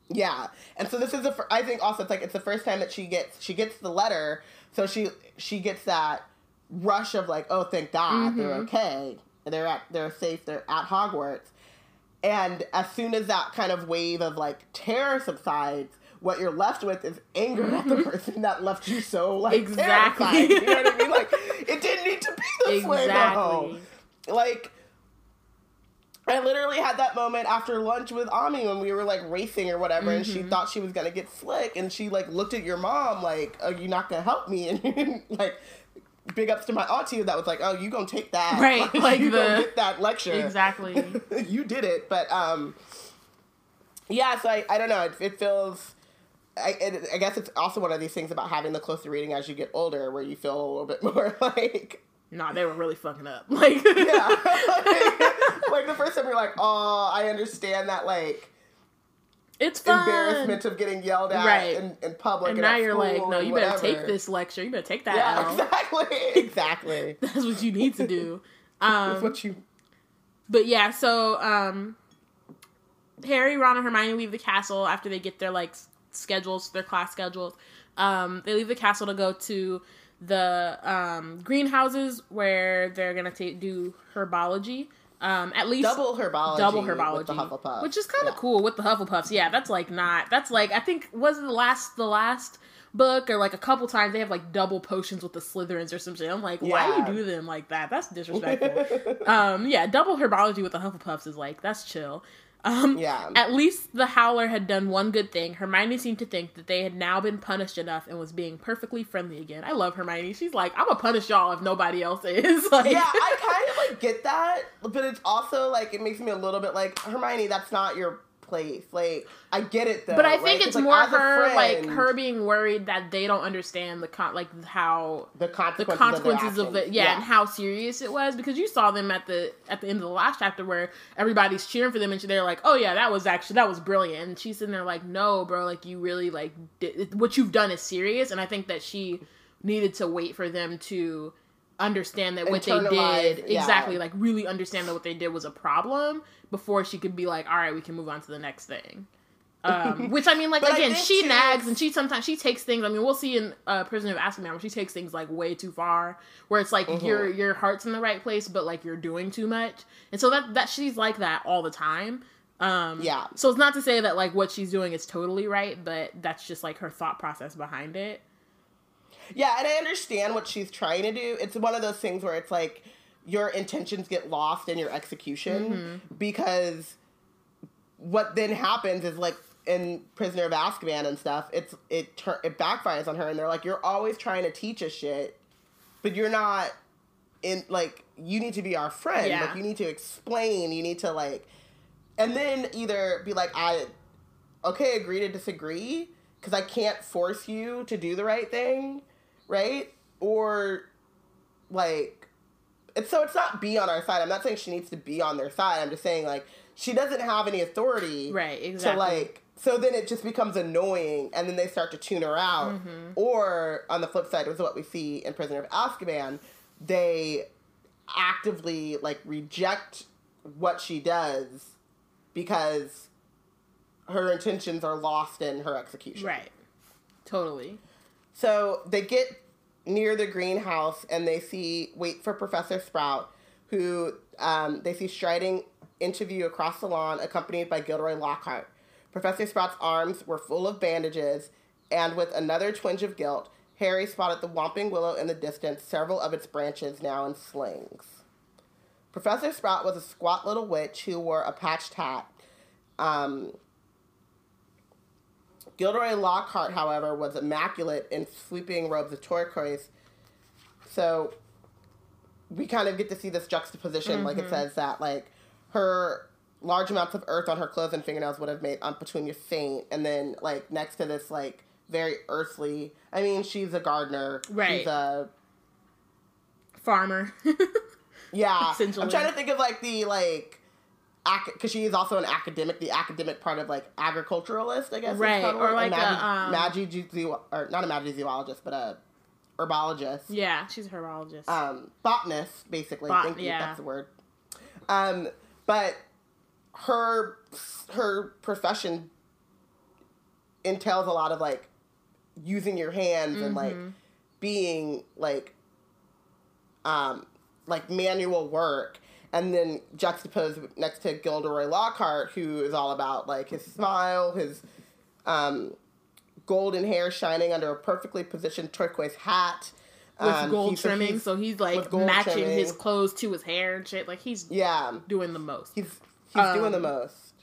Yeah, and so this is the I think also it's like it's the first time that she gets she gets the letter, so she she gets that rush of like oh thank God mm-hmm. they're okay they're at they're safe they're at Hogwarts, and as soon as that kind of wave of like terror subsides, what you're left with is anger mm-hmm. at the mm-hmm. person that left you so like exactly. terrified. You know what I mean? Like it didn't need to be this exactly. way though. Like I literally had that moment after lunch with Ami when we were like racing or whatever, mm-hmm. and she mm-hmm. thought she was gonna get slick, and she like looked at your mom like, "Are you not gonna help me?" And like, big ups to my auntie that was like, "Oh, you gonna take that? Right? Like, like you the gonna get that lecture exactly. you did it." But um, yeah. So I I don't know. It, it feels. I, it, I guess it's also one of these things about having the closer reading as you get older, where you feel a little bit more like nah, they were really fucking up. Like, yeah, like, like, the first time you're like, oh, I understand that, like, it's fun. embarrassment of getting yelled at right. in, in public. And, and now you're like, no, you better take this lecture. You better take that. Yeah, exactly, exactly. That's what you need to do. Um, That's what you. But yeah, so um, Harry, Ron, and Hermione leave the castle after they get their like schedules, their class schedules. Um, they leave the castle to go to the um, greenhouses where they're gonna ta- do herbology. Um, at least double herbology, double herbology, which is kind of yeah. cool with the Hufflepuffs. Yeah, that's like not. That's like I think was the last the last book or like a couple times they have like double potions with the Slytherins or something. I'm like, why do you do them like that? That's disrespectful. um, yeah, double herbology with the Hufflepuffs is like that's chill. Um, yeah. At least the Howler had done one good thing. Hermione seemed to think that they had now been punished enough and was being perfectly friendly again. I love Hermione. She's like, I'm gonna punish y'all if nobody else is. like, yeah, I kind of like get that, but it's also like it makes me a little bit like Hermione. That's not your place. Like I get it though. But I think right? it's, more her friend, like her being worried that they don't understand the con like how the consequences, the consequences of, of it. Yeah, yeah, and how serious it was because you saw them at the at the end of the last chapter where everybody's cheering for them and they're like, "Oh yeah, that was actually that was brilliant." And she's sitting there like, "No, bro, like you really like did, what you've done is serious." And I think that she needed to wait for them to understand that what they did yeah. exactly like really understand that what they did was a problem before she could be like all right we can move on to the next thing um, which I mean, like again, she nags and she sometimes she takes things. I mean, we'll see in uh, Prisoner of Azkaban where she takes things like way too far, where it's like mm-hmm. your your heart's in the right place, but like you're doing too much, and so that that she's like that all the time. Um, yeah. So it's not to say that like what she's doing is totally right, but that's just like her thought process behind it. Yeah, and I understand what she's trying to do. It's one of those things where it's like your intentions get lost in your execution mm-hmm. because what then happens is like in Prisoner of Azkaban and stuff, it's it tur- it backfires on her, and they're like, "You're always trying to teach us shit, but you're not in like you need to be our friend. Yeah. Like you need to explain. You need to like, and then either be like, I okay, agree to disagree because I can't force you to do the right thing, right? Or like it's so it's not be on our side. I'm not saying she needs to be on their side. I'm just saying like she doesn't have any authority. Right, exactly. To like so then it just becomes annoying and then they start to tune her out. Mm-hmm. Or on the flip side was what we see in Prisoner of Azkaban, they actively like reject what she does because her intentions are lost in her execution. Right. Totally. So they get near the greenhouse and they see wait for Professor Sprout, who um, they see striding into view across the lawn, accompanied by Gilderoy Lockhart. Professor Sprout's arms were full of bandages, and with another twinge of guilt, Harry spotted the Whomping Willow in the distance, several of its branches now in slings. Professor Sprout was a squat little witch who wore a patched hat. Um, Gilderoy Lockhart, however, was immaculate in sweeping robes of turquoise. So we kind of get to see this juxtaposition. Mm-hmm. Like it mm-hmm. says that, like, her large amounts of earth on her clothes and fingernails would have made Aunt Petunia faint. And then, like, next to this, like, very earthly. I mean, she's a gardener. Right. She's a farmer. yeah. I'm trying to think of, like, the, like, because she is also an academic, the academic part of like agriculturalist, I guess. Right, or like a, magi, um, magi or not a magizoologist, but a herbologist. Yeah, she's a herbologist. Um, botanist, basically. Bot- Thank you. Yeah. That's the word. Um, but her her profession entails a lot of like using your hands mm-hmm. and like mm-hmm. being like um like manual work and then juxtaposed next to Gilderoy Lockhart, who is all about like his smile, his um, golden hair shining under a perfectly positioned turquoise hat. With um, gold trimming, so he's like matching trimming. his clothes to his hair and shit. Like he's yeah doing the most. He's he's um, doing the most.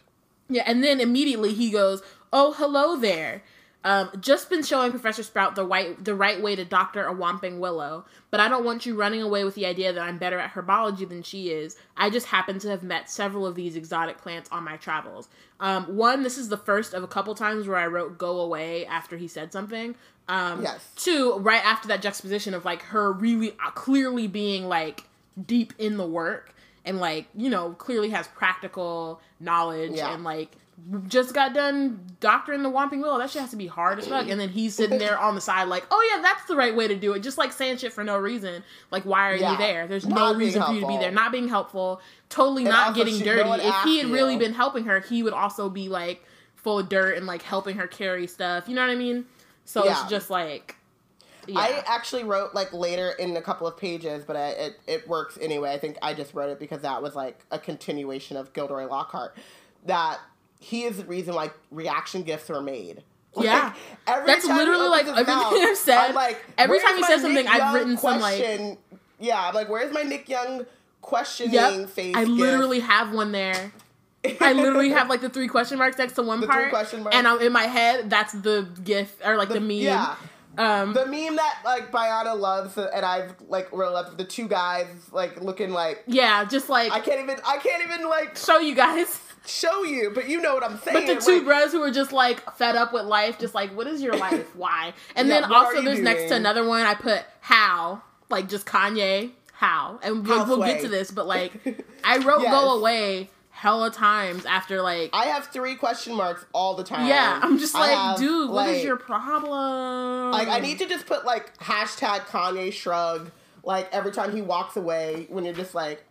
Yeah, and then immediately he goes, "Oh, hello there." Um, just been showing Professor Sprout the right the right way to doctor a whomping willow, but I don't want you running away with the idea that I'm better at herbology than she is. I just happen to have met several of these exotic plants on my travels. Um, one, this is the first of a couple times where I wrote "go away" after he said something. Um, yes. Two, right after that juxtaposition of like her really uh, clearly being like deep in the work and like you know clearly has practical knowledge yeah. and like just got done doctoring the Whomping Willow. That shit has to be hard as fuck. And then he's sitting there on the side, like, oh yeah, that's the right way to do it. Just like saying shit for no reason. Like, why are yeah. you there? There's not no reason for you to be there. Not being helpful. Totally and not getting dirty. If he had you. really been helping her, he would also be like full of dirt and like helping her carry stuff. You know what I mean? So yeah. it's just like. Yeah. I actually wrote like later in a couple of pages, but I, it it works anyway. I think I just wrote it because that was like a continuation of Gilderoy Lockhart. That he is the reason why reaction gifs were made. Like, yeah, that's literally like everything mouth, I've said. I'm like every time he says something, Nick I've written question, some like yeah, I'm like, where's my Nick Young questioning yep, face? I literally gift? have one there. I literally have like the three question marks next to one the part, and I'm in my head. That's the gif or like the, the meme. Yeah. Um, the meme that like Biana loves, and I've like really loved the two guys like looking like yeah, just like I can't even I can't even like show you guys show you, but you know what I'm saying. But the two like, bros who are just like fed up with life, just like, what is your life? Why? And yeah, then also there's doing? next to another one I put how, like just Kanye, how, and we'll, we'll get to this, but like I wrote yes. go away hella times after like I have three question marks all the time. Yeah, I'm just like, have, dude, what like, is your problem? Like I need to just put like hashtag Kanye shrug like every time he walks away when you're just like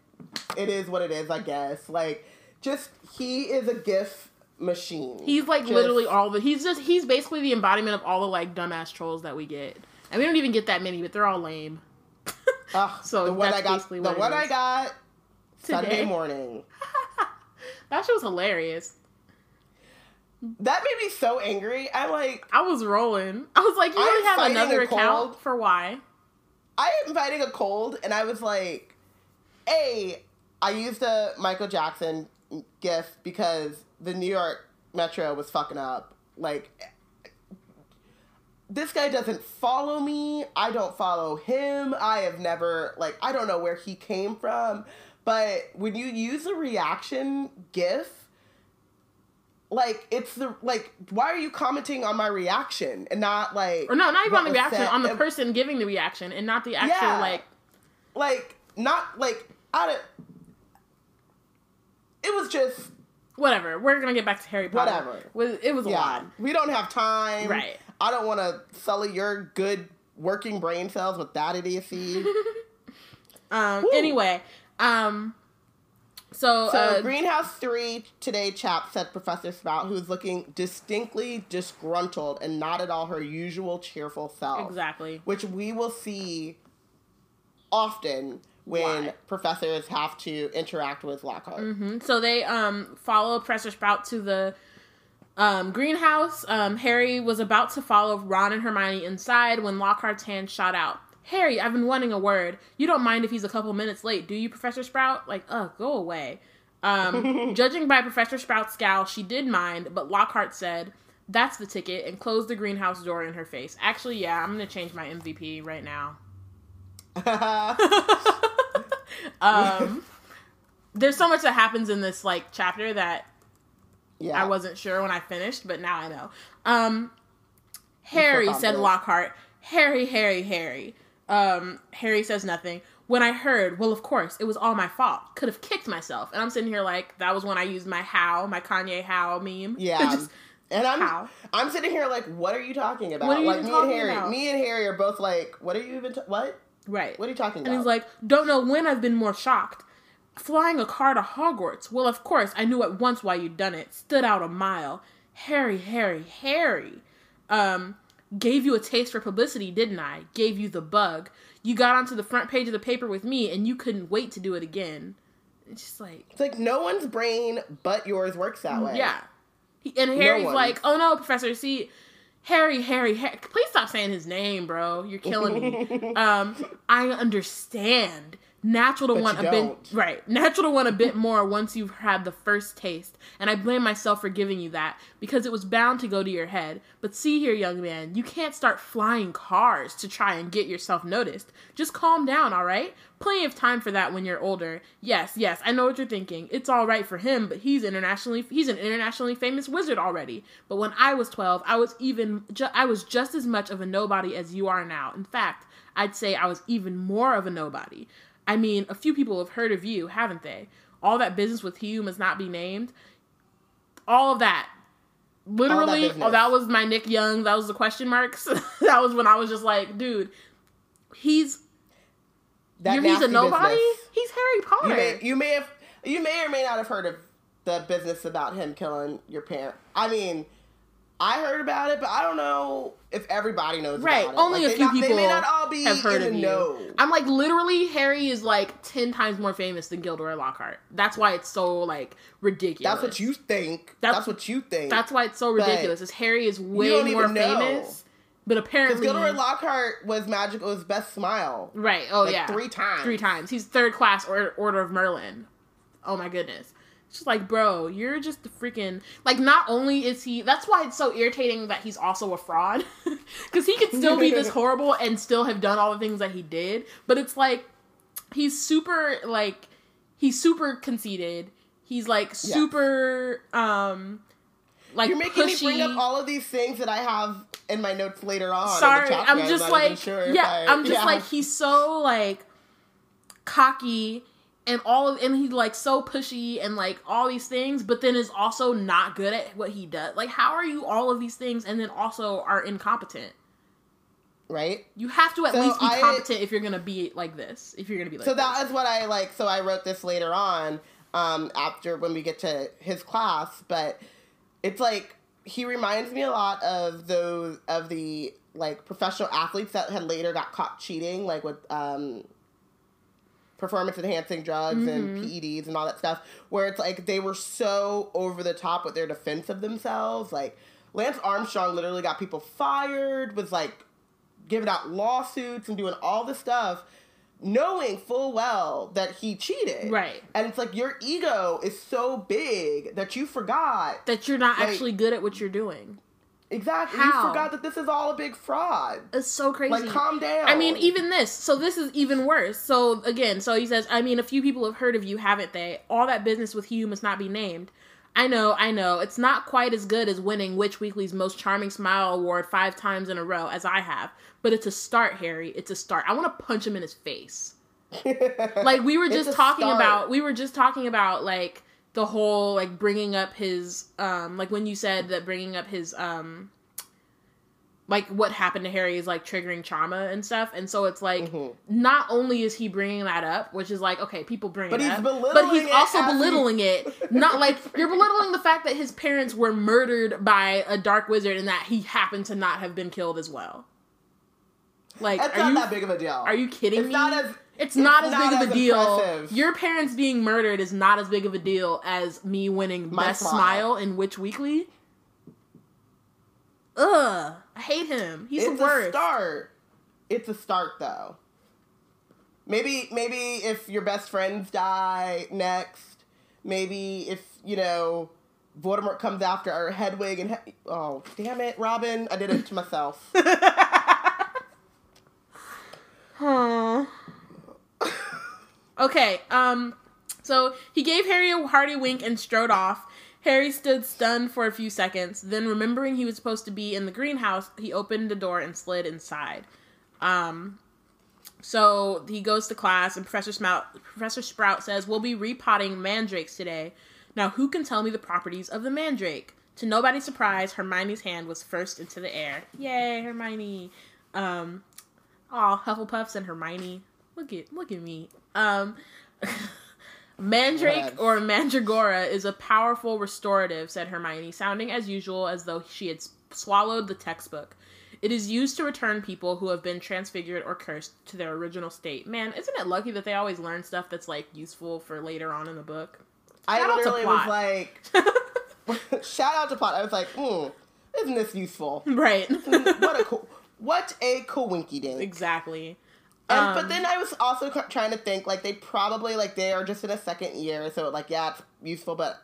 it is what it is, I guess. Like just he is a gif machine. He's like just, literally all the. He's just he's basically the embodiment of all the like dumbass trolls that we get, and we don't even get that many, but they're all lame. uh, so the one I got, the one I got Today. Sunday morning. that shit was hilarious. That made me so angry. I like. I was rolling. I was like, you really have another account for why? I am fighting a cold, and I was like, "Hey, I used a Michael Jackson gif because the New York Metro was fucking up. Like, this guy doesn't follow me. I don't follow him. I have never, like, I don't know where he came from. But when you use a reaction gif, like it's the like why are you commenting on my reaction and not like or no not even on the reaction on the person giving the reaction and not the actual yeah. like like not like I don't. It was just whatever. We're gonna get back to Harry Potter. Whatever. It was a yeah. lot. We don't have time. Right. I don't want to sully your good working brain cells with that idiocy. um. Woo. Anyway. Um. So, so uh, Greenhouse Three today, chap said Professor Sprout, who's looking distinctly disgruntled and not at all her usual cheerful self. Exactly. Which we will see often when Why? professors have to interact with Lockhart. Mm-hmm. So they um, follow Professor Sprout to the um, greenhouse. Um, Harry was about to follow Ron and Hermione inside when Lockhart's hand shot out. Harry, I've been wanting a word. You don't mind if he's a couple minutes late, do you, Professor Sprout? Like, ugh, go away. Um, judging by Professor Sprout's scowl, she did mind, but Lockhart said, That's the ticket, and closed the greenhouse door in her face. Actually, yeah, I'm going to change my MVP right now. um, there's so much that happens in this like chapter that yeah. I wasn't sure when I finished, but now I know. Um, Harry said Lockhart. Harry, Harry, Harry. Um, Harry says nothing. When I heard, well, of course, it was all my fault. Could have kicked myself. And I'm sitting here like, that was when I used my how, my Kanye how meme. Yeah. Just, and I'm how? I'm sitting here like, what are you talking about? Are you like me and Harry, about? me and Harry are both like, what are you even what? Right. What are you talking about? And he's like, don't know when I've been more shocked. Flying a car to Hogwarts. Well, of course, I knew at once why you'd done it. Stood out a mile. Harry, Harry, Harry. Um, gave you a taste for publicity, didn't I? Gave you the bug. You got onto the front page of the paper with me, and you couldn't wait to do it again. It's just like it's like no one's brain but yours works that way. Yeah. He, and Harry's no like, "Oh no, Professor, see, Harry, Harry, Harry, please stop saying his name, bro. You're killing me. um, I understand. Natural to but want a don't. bit right. Natural to want a bit more once you've had the first taste. And I blame myself for giving you that because it was bound to go to your head. But see here, young man, you can't start flying cars to try and get yourself noticed. Just calm down, all right? Plenty of time for that when you're older. Yes, yes, I know what you're thinking. It's all right for him, but he's internationally he's an internationally famous wizard already. But when I was 12, I was even ju- I was just as much of a nobody as you are now. In fact, I'd say I was even more of a nobody. I mean, a few people have heard of you, haven't they? All that business with Hugh must not be named. All of that. Literally, that oh, that was my Nick Young. That was the question marks. that was when I was just like, dude, he's that he's a nobody. Business. He's Harry Potter. You may, you may have, you may or may not have heard of the business about him killing your parent. I mean, I heard about it, but I don't know if everybody knows right. Only like, a few not, people may not all be have heard of you. Know. I'm like literally Harry is like ten times more famous than Gilderoy Lockhart. That's why it's so like ridiculous. That's what you think. That's, that's what you think. That's why it's so ridiculous. Is Harry is way more famous. But apparently, Gilderoy Lockhart was magical. His best smile. Right. Oh like yeah. Three times. Three times. He's third class or, Order of Merlin. Oh my goodness. It's just like, bro, you're just the freaking like. Not only is he, that's why it's so irritating that he's also a fraud, because he could still be this horrible and still have done all the things that he did. But it's like he's super like he's super conceited. He's like super yeah. um like you're making pushy. me bring up all of these things that I have in my notes later on. Sorry, I'm just I'm like sure yeah, I, I'm just yeah. like he's so like cocky and all of and he's like so pushy and like all these things but then is also not good at what he does. Like how are you all of these things and then also are incompetent? Right? You have to at so least be I, competent if you're gonna be like this if you're gonna be like so this. that is what i like so i wrote this later on um after when we get to his class but it's like he reminds me a lot of those of the like professional athletes that had later got caught cheating like with um performance enhancing drugs mm-hmm. and PEDs and all that stuff, where it's like they were so over the top with their defense of themselves. Like Lance Armstrong literally got people fired, was like giving out lawsuits and doing all this stuff, knowing full well that he cheated. Right. And it's like your ego is so big that you forgot that you're not like, actually good at what you're doing. Exactly. How? You forgot that this is all a big fraud. It's so crazy. Like, calm down. I mean, even this. So this is even worse. So again, so he says, I mean, a few people have heard of you, haven't they? All that business with Hugh must not be named. I know, I know. It's not quite as good as winning Witch Weekly's Most Charming Smile Award five times in a row as I have, but it's a start, Harry. It's a start. I want to punch him in his face. like we were just talking start. about we were just talking about like the whole like bringing up his um like when you said that bringing up his um like what happened to Harry is like triggering trauma and stuff, and so it's like mm-hmm. not only is he bringing that up, which is like okay, people bring but it up, but he's also belittling he... it. Not like you're belittling the fact that his parents were murdered by a dark wizard and that he happened to not have been killed as well. Like, it's not you, that big of a deal. Are you kidding it's me? Not as, it's, it's not as not big as of a deal. Your parents being murdered is not as big of a deal as me winning My best smile. smile in Witch Weekly. Ugh, I hate him. He's it's the worst. a start. It's a start though. Maybe maybe if your best friends die next, maybe if you know Voldemort comes after our Hedwig and he- oh damn it, Robin, I did it to myself. huh. Okay, um, so he gave Harry a hearty wink and strode off. Harry stood stunned for a few seconds. Then, remembering he was supposed to be in the greenhouse, he opened the door and slid inside. Um, so he goes to class, and Professor Sprout, Professor Sprout says, "We'll be repotting mandrakes today. Now, who can tell me the properties of the mandrake?" To nobody's surprise, Hermione's hand was first into the air. Yay, Hermione! Um, oh, Hufflepuffs and Hermione. Look at look at me. Um. Mandrake or Mandragora is a powerful restorative, said Hermione, sounding as usual as though she had swallowed the textbook. It is used to return people who have been transfigured or cursed to their original state. Man, isn't it lucky that they always learn stuff that's like useful for later on in the book? Shout I literally was like, shout out to Plot. I was like, hmm, isn't this useful? Right. what a co- what a coinky dink. Exactly. And, um, but then I was also trying to think like they probably like they are just in a second year, so like yeah, it's useful, but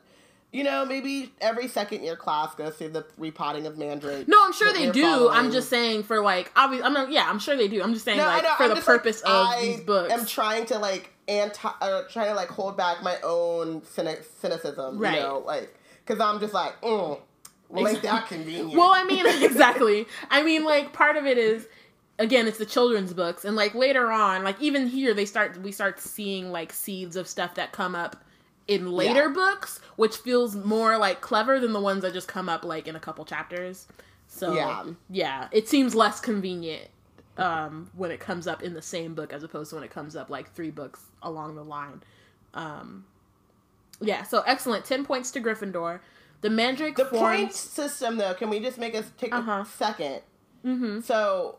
you know maybe every second year class goes through the repotting of Mandrake. No, I'm sure they do. Following. I'm just saying for like obviously, I'm not, yeah, I'm sure they do. I'm just saying no, like for I'm the purpose like, of I these books. I'm trying to like anti, uh, trying to like hold back my own cynicism, right? You know, like because I'm just like, mm, well, ain't that convenient? well, I mean, exactly. I mean, like part of it is again it's the children's books and like later on like even here they start we start seeing like seeds of stuff that come up in later yeah. books which feels more like clever than the ones that just come up like in a couple chapters so yeah yeah it seems less convenient um when it comes up in the same book as opposed to when it comes up like three books along the line um yeah so excellent 10 points to gryffindor the mandrake the forms... point system though can we just make us take uh-huh. a 2nd mm-hmm. so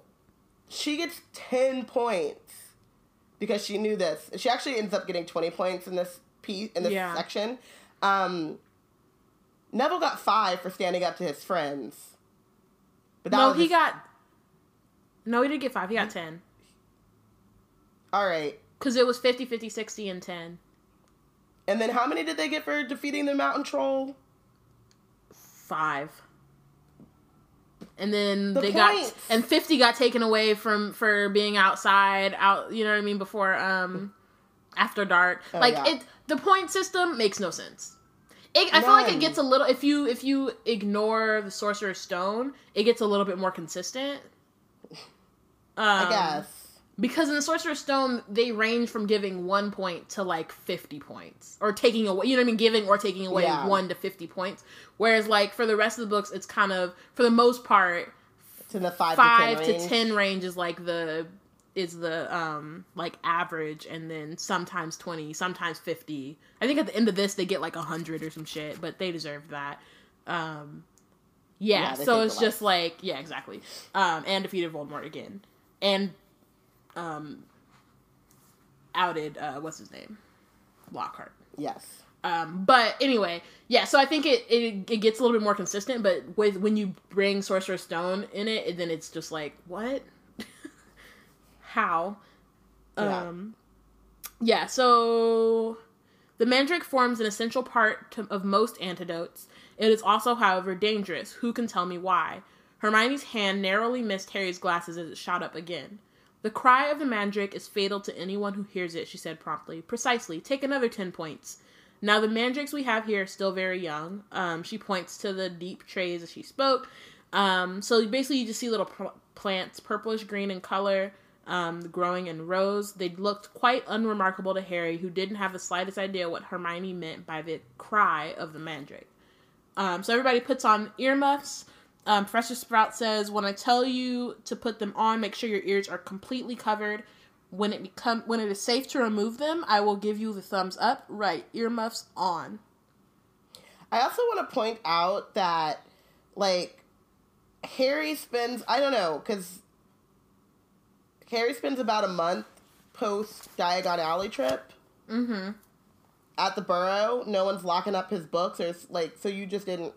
she gets 10 points because she knew this. She actually ends up getting 20 points in this piece in this yeah. section. Um, Neville got 5 for standing up to his friends. But no, he his... got No, he didn't get 5. He got 10. All right. Cuz it was 50 50 60 and 10. And then how many did they get for defeating the mountain troll? 5 and then the they got and 50 got taken away from for being outside out you know what i mean before um after dark. Oh, like yeah. it the point system makes no sense. It, i feel like it gets a little if you if you ignore the sorcerer's stone it gets a little bit more consistent. Um, i guess because in the Sorcerer's Stone, they range from giving one point to like 50 points. Or taking away, you know what I mean? Giving or taking away yeah. one to 50 points. Whereas, like, for the rest of the books, it's kind of, for the most part, to the five, five to, 10 to 10 range is like the, is the, um, like average. And then sometimes 20, sometimes 50. I think at the end of this, they get like 100 or some shit, but they deserve that. Um, yeah, yeah so it's just like, yeah, exactly. Um, and defeated Voldemort again. And um, outed uh, what's his name, Lockhart. Yes. Um, but anyway, yeah. So I think it, it it gets a little bit more consistent. But with when you bring Sorcerer's Stone in it, then it's just like what, how, yeah. um, yeah. So the mandrake forms an essential part to, of most antidotes. It is also, however, dangerous. Who can tell me why? Hermione's hand narrowly missed Harry's glasses as it shot up again. The cry of the mandrake is fatal to anyone who hears it, she said promptly. Precisely. Take another 10 points. Now, the mandrakes we have here are still very young. Um, she points to the deep trays as she spoke. Um, so basically, you just see little pl- plants, purplish green in color. um, growing in rows. They looked quite unremarkable to Harry, who didn't have the slightest idea what Hermione meant by the cry of the mandrake. Um, so everybody puts on earmuffs. Um, Professor Sprout says, "When I tell you to put them on, make sure your ears are completely covered. When it become when it is safe to remove them, I will give you the thumbs up. Right, earmuffs on." I also want to point out that, like, Harry spends I don't know because Harry spends about a month post Diagon Alley trip. Mm-hmm. At the Burrow, no one's locking up his books, or like so you just didn't.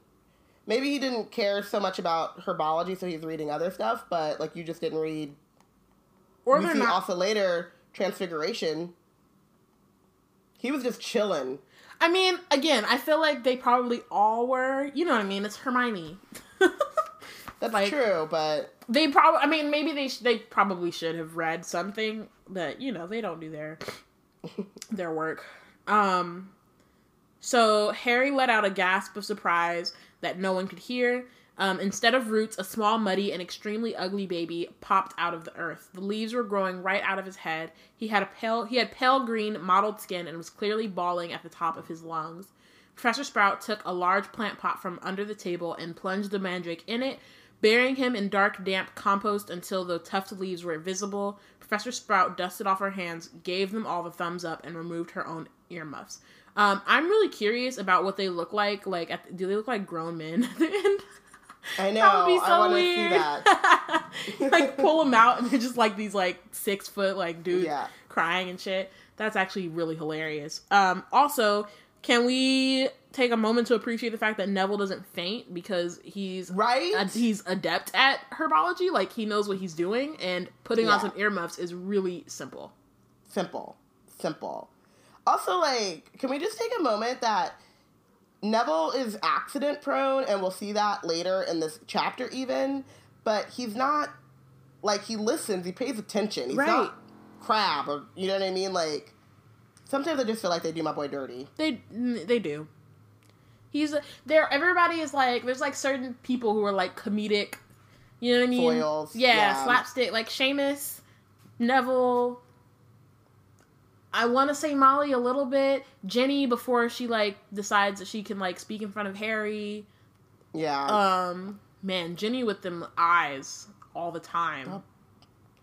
Maybe he didn't care so much about herbology, so he's reading other stuff. But like you just didn't read. Or we see not- also later Transfiguration. He was just chilling. I mean, again, I feel like they probably all were. You know what I mean? It's Hermione. That's like, true, but they probably. I mean, maybe they sh- they probably should have read something, but you know they don't do their their work. Um, so Harry let out a gasp of surprise that no one could hear. Um, instead of roots, a small, muddy, and extremely ugly baby popped out of the earth. The leaves were growing right out of his head. He had a pale, he had pale green, mottled skin and was clearly bawling at the top of his lungs. Professor Sprout took a large plant pot from under the table and plunged the mandrake in it, burying him in dark, damp compost until the tufted leaves were visible. Professor Sprout dusted off her hands, gave them all the thumbs up, and removed her own earmuffs. Um, I'm really curious about what they look like. Like, at, do they look like grown men at the end? I know. That would be so I weird. See that. like pull them out, and they're just like these like six foot like dudes yeah. crying and shit. That's actually really hilarious. Um, also, can we take a moment to appreciate the fact that Neville doesn't faint because he's right. He's adept at herbology. Like he knows what he's doing, and putting yeah. on some earmuffs is really simple. Simple, simple. Also, like, can we just take a moment that Neville is accident prone, and we'll see that later in this chapter, even. But he's not like he listens. He pays attention. He's right. not Crabbe, or you know what I mean, like. Sometimes I just feel like they do my boy dirty. They they do. He's there. Everybody is like, there's like certain people who are like comedic. You know what I mean? Foils. Yeah, yeah. slapstick. Like Seamus, Neville. I want to say Molly a little bit. Ginny before she like decides that she can like speak in front of Harry. Yeah. Um. Man, Ginny with them eyes all the time.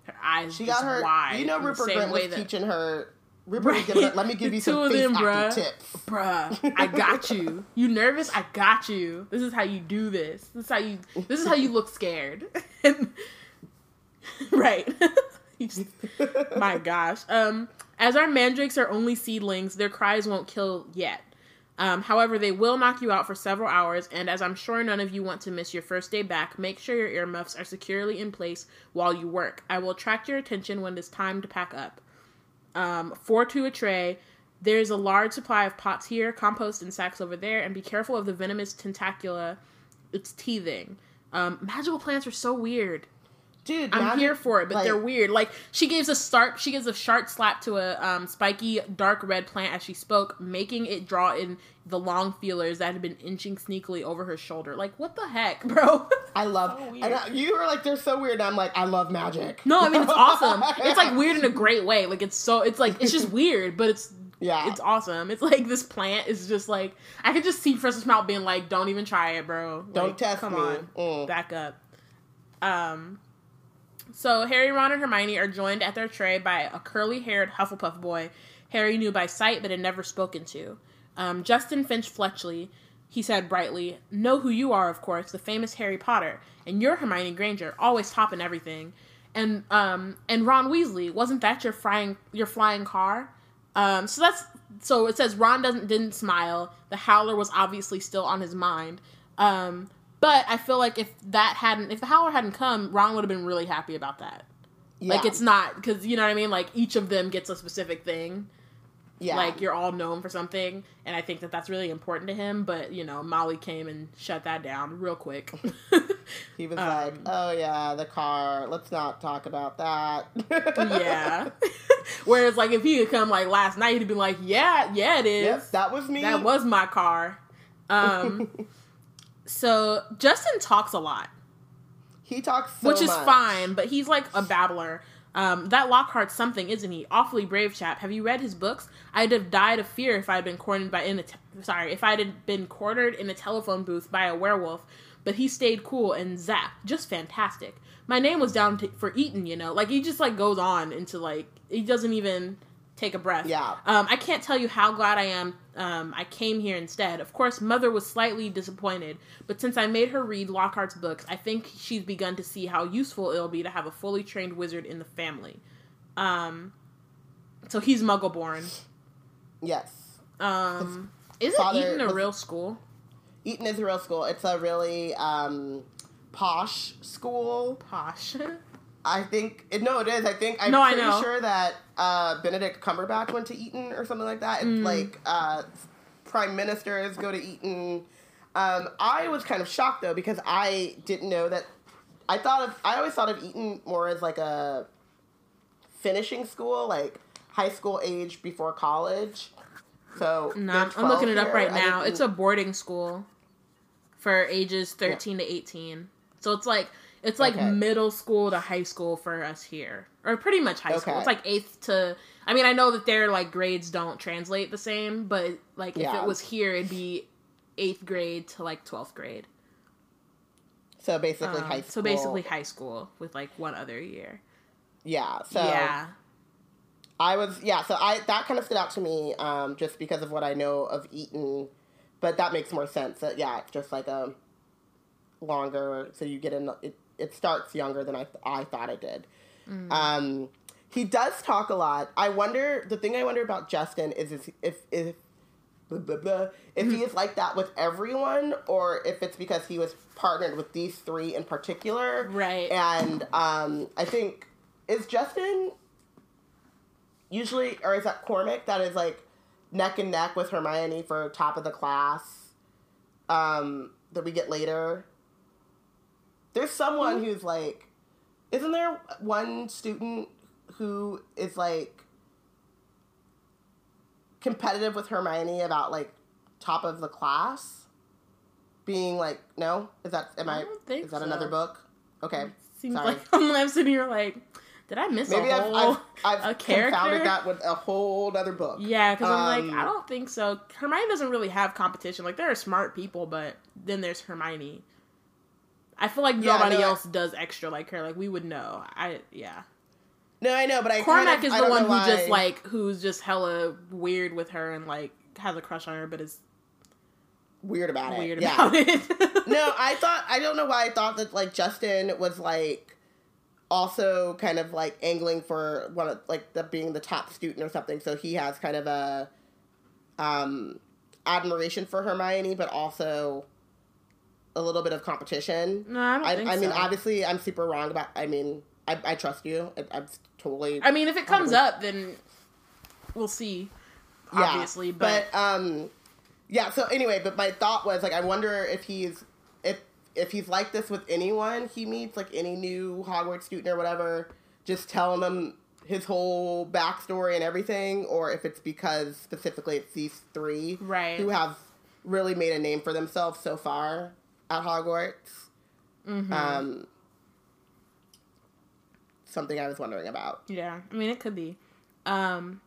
Her eyes. She got her. Wide you know, Rupert Grint was that, teaching her right. let me give you some face them, bruh. tips. Bruh, I got you. You nervous? I got you. This is how you do this. This is how you this is how you look scared. right. my gosh. Um as our mandrakes are only seedlings, their cries won't kill yet. Um, however, they will knock you out for several hours, and as I'm sure none of you want to miss your first day back, make sure your earmuffs are securely in place while you work. I will attract your attention when it's time to pack up um, four to a tray. There's a large supply of pots here, compost and sacks over there, and be careful of the venomous tentacula. It's teething. Um, magical plants are so weird. Dude, I'm here for it, but like, they're weird. Like she gives a sharp, she gives a sharp slap to a um, spiky dark red plant as she spoke, making it draw in the long feelers that had been inching sneakily over her shoulder. Like what the heck, bro? I love. So and I, you were like, they're so weird. And I'm like, I love magic. No, I mean it's awesome. it's like weird in a great way. Like it's so. It's like it's just weird, but it's yeah, it's awesome. It's like this plant is just like I could just see Professor Sprout being like, "Don't even try it, bro. Don't like, test come me. on, mm. back up." Um, so Harry, Ron, and Hermione are joined at their tray by a curly-haired Hufflepuff boy Harry knew by sight but had never spoken to. Um, Justin Finch Fletchley, he said brightly, "Know who you are, of course, the famous Harry Potter, and you're Hermione Granger, always topping everything." And um, and Ron Weasley, wasn't that your flying your flying car? Um, so that's so it says Ron doesn't didn't smile. The Howler was obviously still on his mind. Um, but I feel like if that hadn't, if the Howler hadn't come, Ron would have been really happy about that. Yeah. Like it's not because you know what I mean. Like each of them gets a specific thing. Yeah. Like you're all known for something, and I think that that's really important to him. But you know, Molly came and shut that down real quick. he was um, like, "Oh yeah, the car. Let's not talk about that." yeah. Whereas, like, if he had come like last night, he'd be like, "Yeah, yeah, it is. Yep, that was me. That was my car." Um. So Justin talks a lot. He talks so Which is much. fine, but he's like a babbler. Um, that Lockhart's something, isn't he? Awfully brave chap. Have you read his books? I'd have died of fear if I'd been cornered by in a te- sorry if I had been cornered in a telephone booth by a werewolf. But he stayed cool and zap, just fantastic. My name was down to, for Eton, you know. Like he just like goes on into like he doesn't even take a breath. Yeah. Um, I can't tell you how glad I am um, I came here instead. Of course, Mother was slightly disappointed, but since I made her read Lockhart's books, I think she's begun to see how useful it'll be to have a fully trained wizard in the family. Um, so he's Muggleborn. Yes. Um, is it Eton a real school? Eton is a real school. It's a really um, posh school. Posh. I think no, it is. I think I'm no, pretty sure that uh, Benedict Cumberbatch went to Eton or something like that. Mm. Like uh, prime ministers go to Eton. Um, I was kind of shocked though because I didn't know that. I thought of I always thought of Eton more as like a finishing school, like high school age before college. So I'm looking it up right now. It's a boarding school for ages 13 yeah. to 18. So it's like it's like okay. middle school to high school for us here, or pretty much high okay. school. It's like eighth to. I mean, I know that their like grades don't translate the same, but like yeah. if it was here, it'd be eighth grade to like twelfth grade. So basically, um, high school. So basically, high school with like one other year. Yeah. So yeah. I was yeah, so I that kind of stood out to me um, just because of what I know of Eton, but that makes more sense. That yeah, just like a longer, so you get in it, it starts younger than I th- I thought it did. Mm. Um, he does talk a lot. I wonder. The thing I wonder about Justin is, is if if blah, blah, blah, if he is like that with everyone, or if it's because he was partnered with these three in particular. Right. And um, I think is Justin usually, or is that Cormac that is like neck and neck with Hermione for top of the class? Um, that we get later. There's someone who's like, isn't there one student who is like competitive with Hermione about like top of the class? Being like, no, is that am I? I is that so. another book? Okay, seems Sorry. like I'm sitting here like, did I miss Maybe a whole I've, I've, I've a character? confounded that with a whole other book. Yeah, because um, I'm like, I um, don't think so. Hermione doesn't really have competition. Like there are smart people, but then there's Hermione. I feel like yeah, nobody no, else I, does extra like her. Like we would know. I yeah. No, I know, but I Cormac kind of, is the one who just like who's just hella weird with her and like has a crush on her, but is weird about it. Weird about yeah. it. no, I thought I don't know why I thought that like Justin was like also kind of like angling for one of like the being the top student or something. So he has kind of a um admiration for Hermione, but also a little bit of competition. No, I don't I, think I mean, so. obviously, I'm super wrong about. I mean, I, I trust you. I, am totally. I mean, if it comes up, then we'll see. Yeah, obviously, but, but um, yeah. So anyway, but my thought was like, I wonder if he's if if he's like this with anyone he meets, like any new Hogwarts student or whatever, just telling them his whole backstory and everything, or if it's because specifically it's these three right who have really made a name for themselves so far at Hogwarts. Mm-hmm. Um, something I was wondering about. Yeah, I mean, it could be. Um,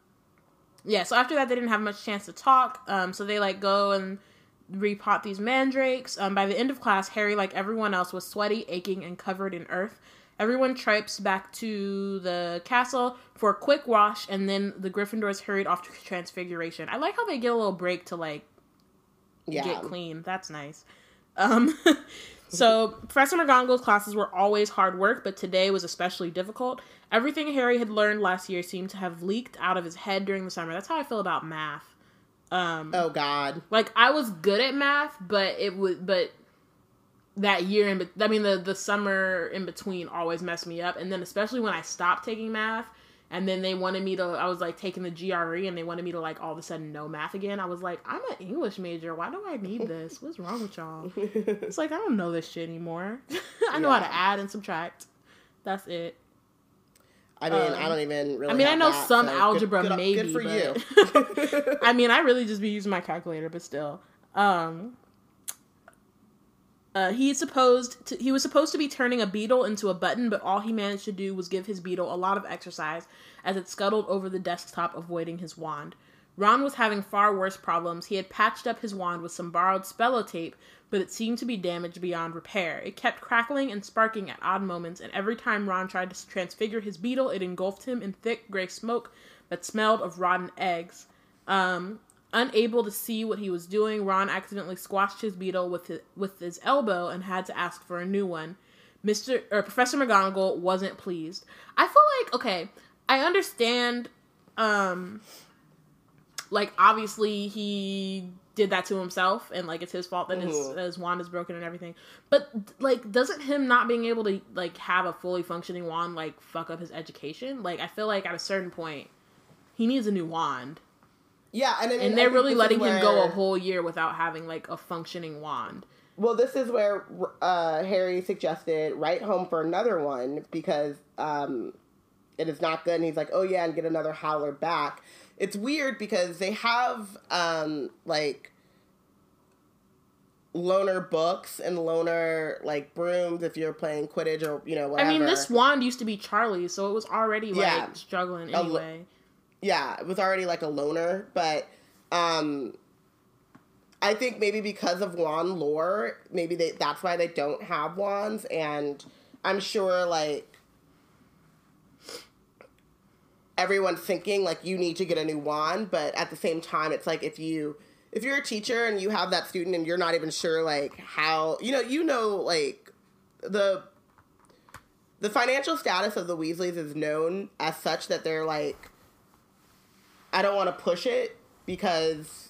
yeah, so after that, they didn't have much chance to talk. Um, so they like go and repot these mandrakes. Um, by the end of class, Harry, like everyone else, was sweaty, aching, and covered in earth. Everyone tripes back to the castle for a quick wash, and then the Gryffindors hurried off to Transfiguration. I like how they get a little break to like yeah. get clean. That's nice. Um, so Professor McGonagall's classes were always hard work, but today was especially difficult. Everything Harry had learned last year seemed to have leaked out of his head during the summer. That's how I feel about math. Um, oh God! Like I was good at math, but it would, but that year in, I mean the the summer in between always messed me up, and then especially when I stopped taking math and then they wanted me to i was like taking the gre and they wanted me to like all of a sudden know math again i was like i'm an english major why do i need this what's wrong with y'all it's like i don't know this shit anymore i know yeah. how to add and subtract that's it I mean, um, I don't even really. I mean, I know that, some so algebra, good, good, maybe. Good for but, you. I mean, I really just be using my calculator, but still. Um, Uh, he supposed to, he was supposed to be turning a beetle into a button, but all he managed to do was give his beetle a lot of exercise as it scuttled over the desktop, avoiding his wand. Ron was having far worse problems. He had patched up his wand with some borrowed Spellotape, but it seemed to be damaged beyond repair. It kept crackling and sparking at odd moments, and every time Ron tried to transfigure his beetle, it engulfed him in thick gray smoke that smelled of rotten eggs. Um, unable to see what he was doing, Ron accidentally squashed his beetle with his, with his elbow and had to ask for a new one. Mr. or Professor McGonagall wasn't pleased. I feel like okay, I understand um like obviously he did that to himself and like it's his fault that mm-hmm. his, his wand is broken and everything but like doesn't him not being able to like have a fully functioning wand like fuck up his education like i feel like at a certain point he needs a new wand yeah and, I mean, and they're really letting where... him go a whole year without having like a functioning wand well this is where uh, harry suggested write home for another one because um, it is not good and he's like oh yeah and get another howler back it's weird because they have um like loaner books and loaner like brooms if you're playing Quidditch or you know whatever. I mean, this wand used to be Charlie, so it was already like yeah. struggling anyway. Yeah, it was already like a loaner, but um I think maybe because of wand lore, maybe they that's why they don't have wands and I'm sure like everyone's thinking like you need to get a new wand, but at the same time, it's like if you if you're a teacher and you have that student and you're not even sure like how you know you know like the the financial status of the Weasleys is known as such that they're like I don't want to push it because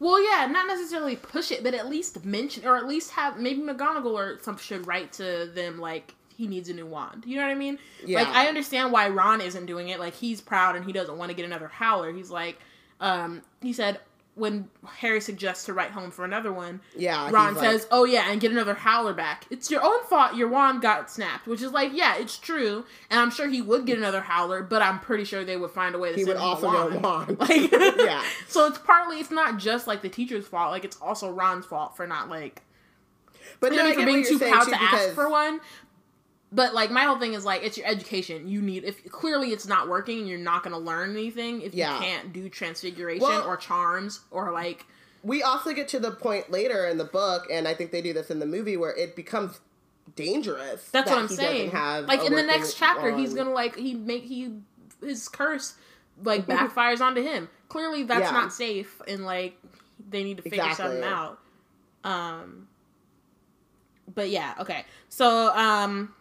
well, yeah, not necessarily push it, but at least mention or at least have maybe McGonagall or some should write to them like he needs a new wand. You know what I mean? Yeah. Like I understand why Ron isn't doing it. Like he's proud and he doesn't want to get another howler. He's like, um, he said when Harry suggests to write home for another one, yeah, Ron says, like, "Oh yeah, and get another howler back. It's your own fault. Your wand got snapped." Which is like, yeah, it's true, and I'm sure he would get another howler, but I'm pretty sure they would find a way to. He would also get a wand. Like, yeah. So it's partly, it's not just like the teacher's fault. Like it's also Ron's fault for not like. But no, for being too proud to ask for one, but like my whole thing is like it's your education. You need if clearly it's not working you're not going to learn anything if yeah. you can't do transfiguration well, or charms or like we also get to the point later in the book and I think they do this in the movie where it becomes dangerous. That's that what I'm saying. Have like in the next chapter he's going to like he make he his curse like backfires onto him. Clearly that's yeah. not safe and like they need to figure exactly. something out. Um but yeah, okay. So um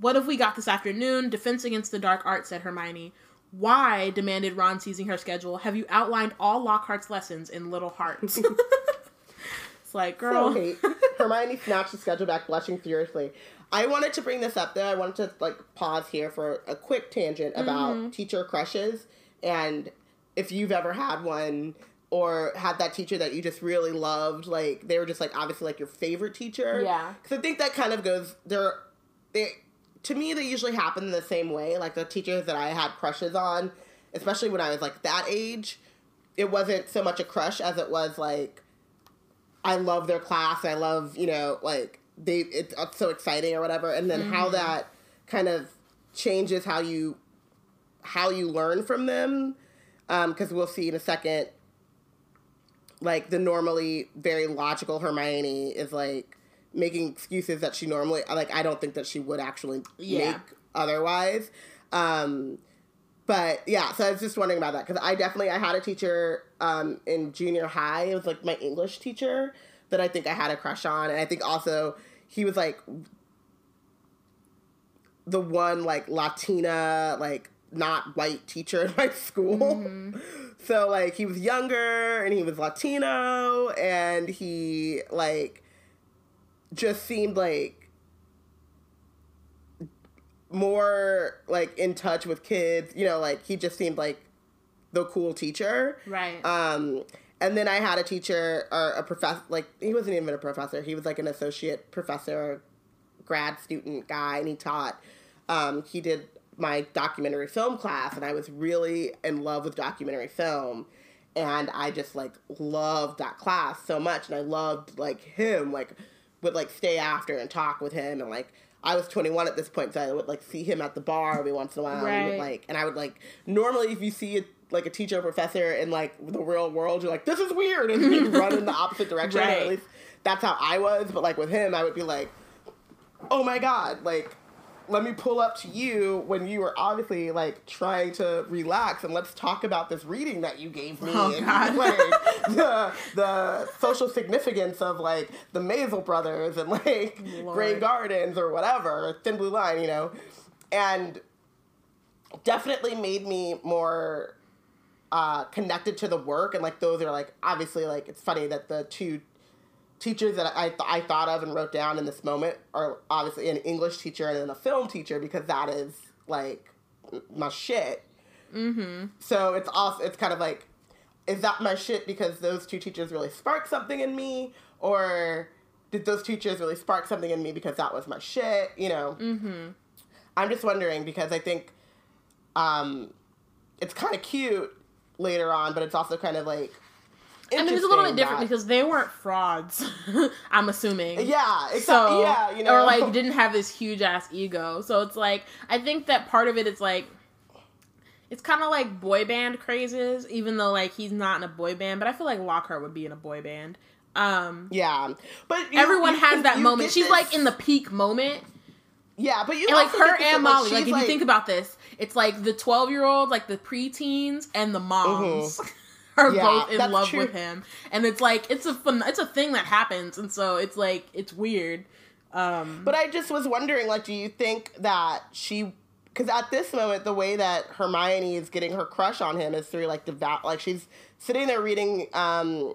what have we got this afternoon? Defense against the dark arts, said Hermione. Why? demanded Ron, seizing her schedule. Have you outlined all Lockhart's lessons in little hearts? it's like, girl. So Hermione snatched the schedule back, blushing furiously. I wanted to bring this up though. I wanted to like pause here for a quick tangent about mm-hmm. teacher crushes and if you've ever had one or had that teacher that you just really loved. Like they were just like obviously like your favorite teacher. Yeah. Because I think that kind of goes there. They to me they usually happen in the same way. Like the teachers that I had crushes on, especially when I was like that age, it wasn't so much a crush as it was like I love their class. I love you know like they it's, so exciting or whatever. And then mm-hmm. how that kind of changes how you how you learn from them because um, we'll see in a second like the normally very logical hermione is like making excuses that she normally like I don't think that she would actually yeah. make otherwise. Um, but yeah, so I was just wondering about that because I definitely I had a teacher um, in junior high. It was like my English teacher that I think I had a crush on, and I think also he was like the one like Latina like not white teacher in my school. Mm-hmm. So like he was younger and he was Latino and he like just seemed like more like in touch with kids. You know, like he just seemed like the cool teacher. Right. Um and then I had a teacher or a professor like he wasn't even a professor. He was like an associate professor, grad student guy and he taught um he did my documentary film class and I was really in love with documentary film and I just like loved that class so much, and I loved like him, like would like stay after and talk with him, and like I was 21 at this point, so I would like see him at the bar every once in a while, right. and would, like, and I would like normally if you see a, like a teacher or professor in like the real world, you're like this is weird, and you run in the opposite direction. Right. At least that's how I was, but like with him, I would be like, oh my god, like let me pull up to you when you were obviously like trying to relax and let's talk about this reading that you gave me oh, and like the the social significance of like the Maysles brothers and like Lord. Grey Gardens or whatever, Thin Blue Line, you know. And definitely made me more uh, connected to the work and like those are like obviously like it's funny that the two teachers that I, th- I thought of and wrote down in this moment are obviously an English teacher and then a film teacher because that is like my shit. Mm-hmm. So it's also it's kind of like, is that my shit because those two teachers really sparked something in me, or did those teachers really spark something in me because that was my shit? You know. Mm-hmm. I'm just wondering because I think, um, it's kind of cute later on, but it's also kind of like I mean, it's a little bit different because they weren't frauds. I'm assuming. Yeah. Exactly. So yeah, you know, or like didn't have this huge ass ego. So it's like I think that part of it is like it's kind of like boy band crazes, even though like he's not in a boy band. But I feel like Lockhart would be in a boy band. Um, yeah, but you, everyone you, has that moment. She's this... like in the peak moment. Yeah, but you and like her and Molly. Like, like if like... you think about this, it's like the twelve year old, like the preteens, and the moms. Mm-hmm. are yeah, both in love true. with him, and it's like it's a fun, it's a thing that happens, and so it's like it's weird. Um, but I just was wondering, like, do you think that she? Because at this moment, the way that Hermione is getting her crush on him is through like devout, like she's sitting there reading um,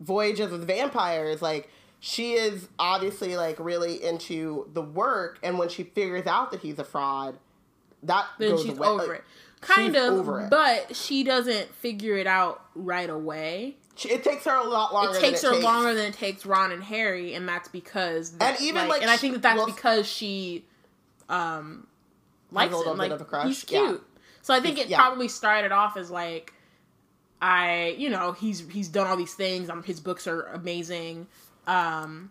Voyages with Vampires, like she is obviously like really into the work, and when she figures out that he's a fraud, that then goes she's away. over like, it. Kind She's of, but she doesn't figure it out right away. It takes her a lot longer. It takes it her takes. longer than it takes Ron and Harry, and that's because that, and even like, like and I think that that's well, because she um likes him. Like he's cute. Yeah. So I think it yeah. probably started off as like I, you know, he's he's done all these things. Um, his books are amazing, um,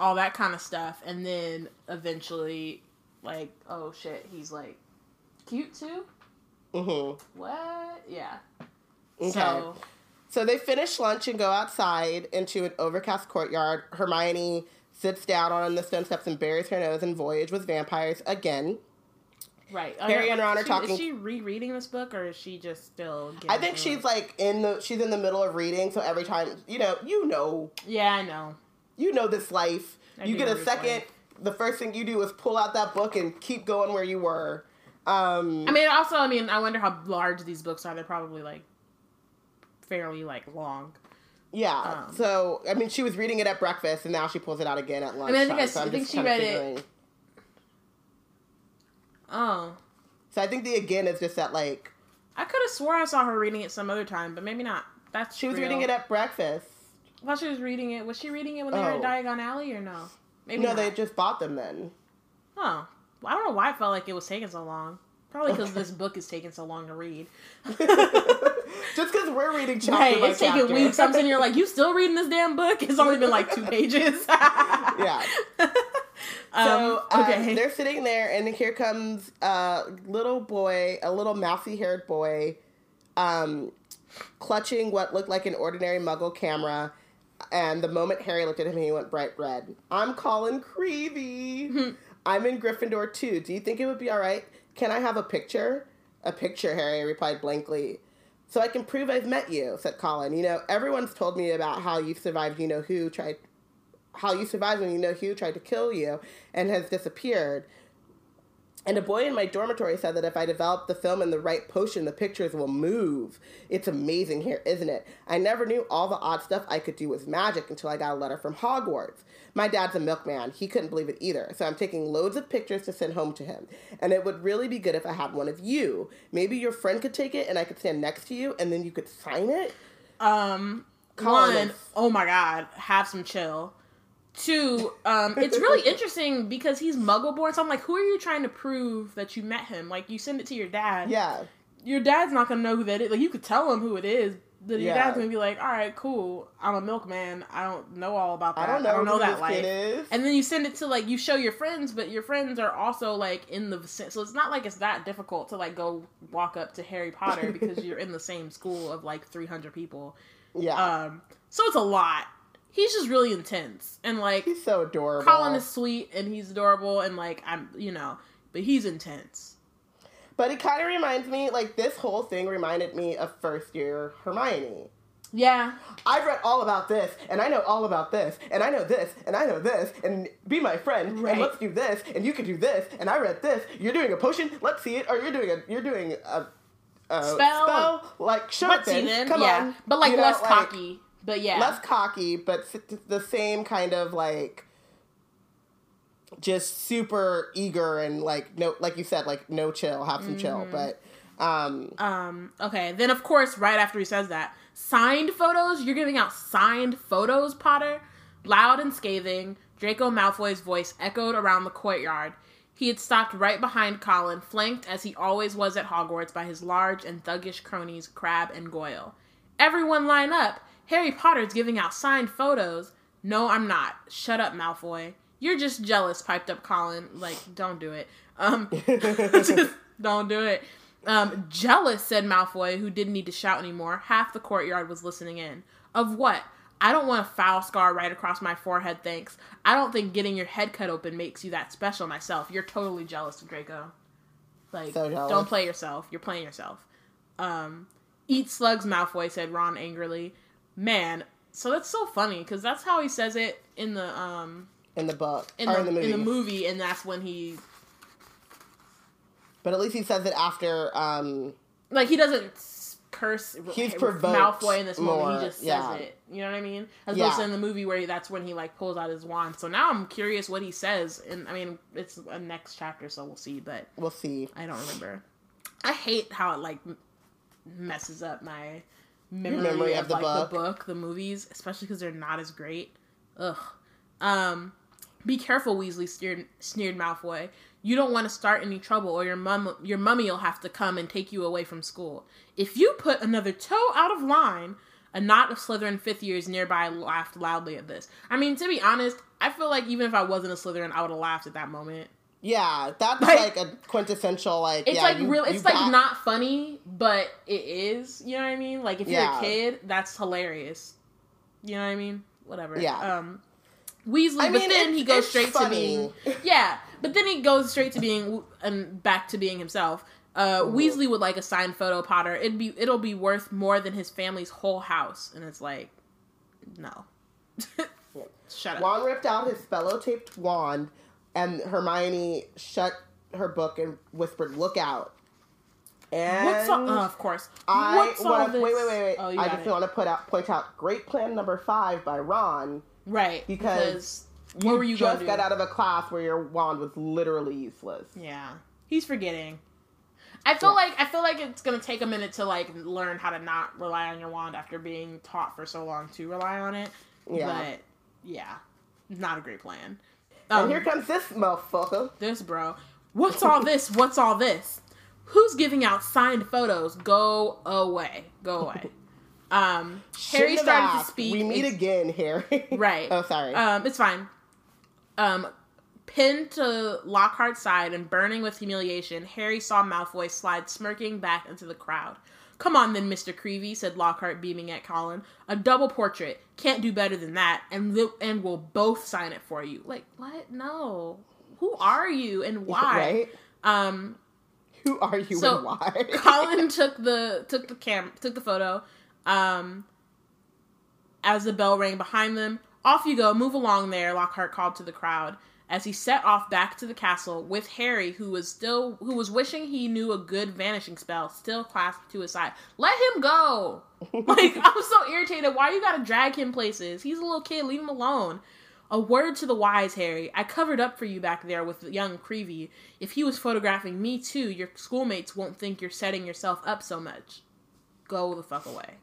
all that kind of stuff, and then eventually, like, oh shit, he's like cute too. Mm-hmm. What? Yeah. Okay. So, so they finish lunch and go outside into an overcast courtyard. Hermione sits down on the stone steps and buries her nose in Voyage with Vampires again. Right. Harry and Ron are talking. Is she rereading this book, or is she just still? I think she's it? like in the. She's in the middle of reading, so every time you know, you know. Yeah, I know. You know this life. I you get a second. Life. The first thing you do is pull out that book and keep going where you were. Um, I mean, also, I mean, I wonder how large these books are. They're probably like fairly like long. Yeah. Um, so I mean, she was reading it at breakfast, and now she pulls it out again at lunch. I mean, I think, I, so I think she read figuring... it. Oh. So I think the again is just that like. I could have swore I saw her reading it some other time, but maybe not. That's she was real. reading it at breakfast. While she was reading it, was she reading it when they oh. were at Diagon Alley or no? Maybe no, not. they just bought them then. Oh, I don't know why I felt like it was taking so long. Probably because this book is taking so long to read. Just because we're reading chapter right, it's chapter. taking weeks. I'm sitting here like, you still reading this damn book? It's only been like two pages. yeah. Um, so um, okay, uh, they're sitting there, and here comes a little boy, a little mousy-haired boy, um, clutching what looked like an ordinary Muggle camera. And the moment Harry looked at him, he went bright red. I'm Colin Creevey. I'm in Gryffindor too. Do you think it would be all right? Can I have a picture? A picture, Harry replied blankly. So I can prove I've met you, said Colin. You know, everyone's told me about how you survived you know who tried how you survived when you know who tried to kill you and has disappeared. And a boy in my dormitory said that if I develop the film in the right potion, the pictures will move. It's amazing here, isn't it? I never knew all the odd stuff I could do with magic until I got a letter from Hogwarts. My dad's a milkman. He couldn't believe it either. So I'm taking loads of pictures to send home to him. And it would really be good if I had one of you. Maybe your friend could take it and I could stand next to you and then you could sign it. Um, Colin, one, oh my god, have some chill. Two, um, it's really interesting because he's muggle born. So I'm like, who are you trying to prove that you met him? Like, you send it to your dad. Yeah. Your dad's not gonna know who that is. Like, you could tell him who it is, then your yeah. dad's gonna be like, "All right, cool. I'm a milkman. I don't know all about that. I don't know, I don't know that life." And then you send it to like you show your friends, but your friends are also like in the so it's not like it's that difficult to like go walk up to Harry Potter because you're in the same school of like 300 people. Yeah. Um. So it's a lot. He's just really intense and like he's so adorable. Colin is sweet and he's adorable and like I'm you know, but he's intense. But it kind of reminds me, like, this whole thing reminded me of first year Hermione. Yeah. I've read all about this, and I know all about this, and I know this, and I know this, and be my friend, right. and let's do this, and you can do this, and I read this. You're doing a potion, let's see it, or you're doing a you're doing a, a spell, spell, like sure come yeah. on, but like you less know, cocky, like, but yeah, less cocky, but the same kind of like just super eager and like no like you said like no chill have some mm-hmm. chill but um um okay then of course right after he says that signed photos? You're giving out signed photos potter? Loud and scathing draco malfoy's voice echoed around the courtyard. He had stopped right behind colin flanked as he always was at hogwarts by his large and thuggish cronies crabbe and goyle everyone line up harry potter's giving out signed photos no i'm not shut up malfoy you're just jealous, piped up Colin. Like, don't do it. Um, just don't do it. Um, jealous, said Malfoy, who didn't need to shout anymore. Half the courtyard was listening in. Of what? I don't want a foul scar right across my forehead, thanks. I don't think getting your head cut open makes you that special myself. You're totally jealous, Draco. Like, so don't play yourself. You're playing yourself. Um, eat slugs, Malfoy said Ron angrily. Man, so that's so funny because that's how he says it in the um in the book in the, in the, movie. in the movie, and that's when he. But at least he says it after. um Like he doesn't curse. He's provoked Malfoy in this more, moment. He just says yeah. it. You know what I mean? As opposed yeah. to in the movie where that's when he like pulls out his wand. So now I'm curious what he says. And I mean, it's a next chapter, so we'll see. But we'll see. I don't remember. I hate how it like messes up my memory, memory of, of, the like book. the book, the movies, especially because they're not as great. Ugh. Um, be careful, Weasley sneered, sneered Malfoy. You don't want to start any trouble, or your mum, your mummy'll have to come and take you away from school. If you put another toe out of line, a knot of Slytherin fifth years nearby laughed loudly at this. I mean, to be honest, I feel like even if I wasn't a Slytherin, I would have laughed at that moment. Yeah, that's like, like a quintessential like. It's yeah, like you, real. It's like got... not funny, but it is. You know what I mean? Like if you're a kid, that's hilarious. You know what I mean? Whatever. Yeah. Um. Weasley, I mean, but then he goes straight funny. to being yeah, but then he goes straight to being and back to being himself. Uh, mm-hmm. Weasley would like a signed photo Potter. It'd be it'll be worth more than his family's whole house, and it's like, no, shut up. Ron ripped out his Spellotaped wand, and Hermione shut her book and whispered, "Look out." And What's all, oh, of course. I What's wanna, wait, wait, wait, wait. Oh, I just want to put out point out great plan number five by Ron Right. Because, because were you just got out of a class where your wand was literally useless. Yeah. He's forgetting. I feel yeah. like I feel like it's gonna take a minute to like learn how to not rely on your wand after being taught for so long to rely on it. Yeah. But yeah, not a great plan. Um, and here comes this motherfucker. This bro. What's all this? What's all this? Who's giving out signed photos? Go away. Go away. Um, Harry started asked. to speak. We meet again, Harry. right. Oh, sorry. Um, it's fine. Um, pinned to Lockhart's side and burning with humiliation, Harry saw Malfoy slide smirking back into the crowd. Come on then, Mr. Creevey, said Lockhart, beaming at Colin. A double portrait. Can't do better than that, and and we'll both sign it for you. Like, what? No. Who are you and why? Right? Um, Who are you so and why? Colin took the took the cam took the photo um, as the bell rang behind them, off you go, move along there, Lockhart called to the crowd as he set off back to the castle with Harry, who was still who was wishing he knew a good vanishing spell, still clasped to his side. Let him go. like I'm so irritated. Why you gotta drag him places? He's a little kid. Leave him alone. A word to the wise, Harry. I covered up for you back there with young Creevey. If he was photographing me too, your schoolmates won't think you're setting yourself up so much. Go the fuck away.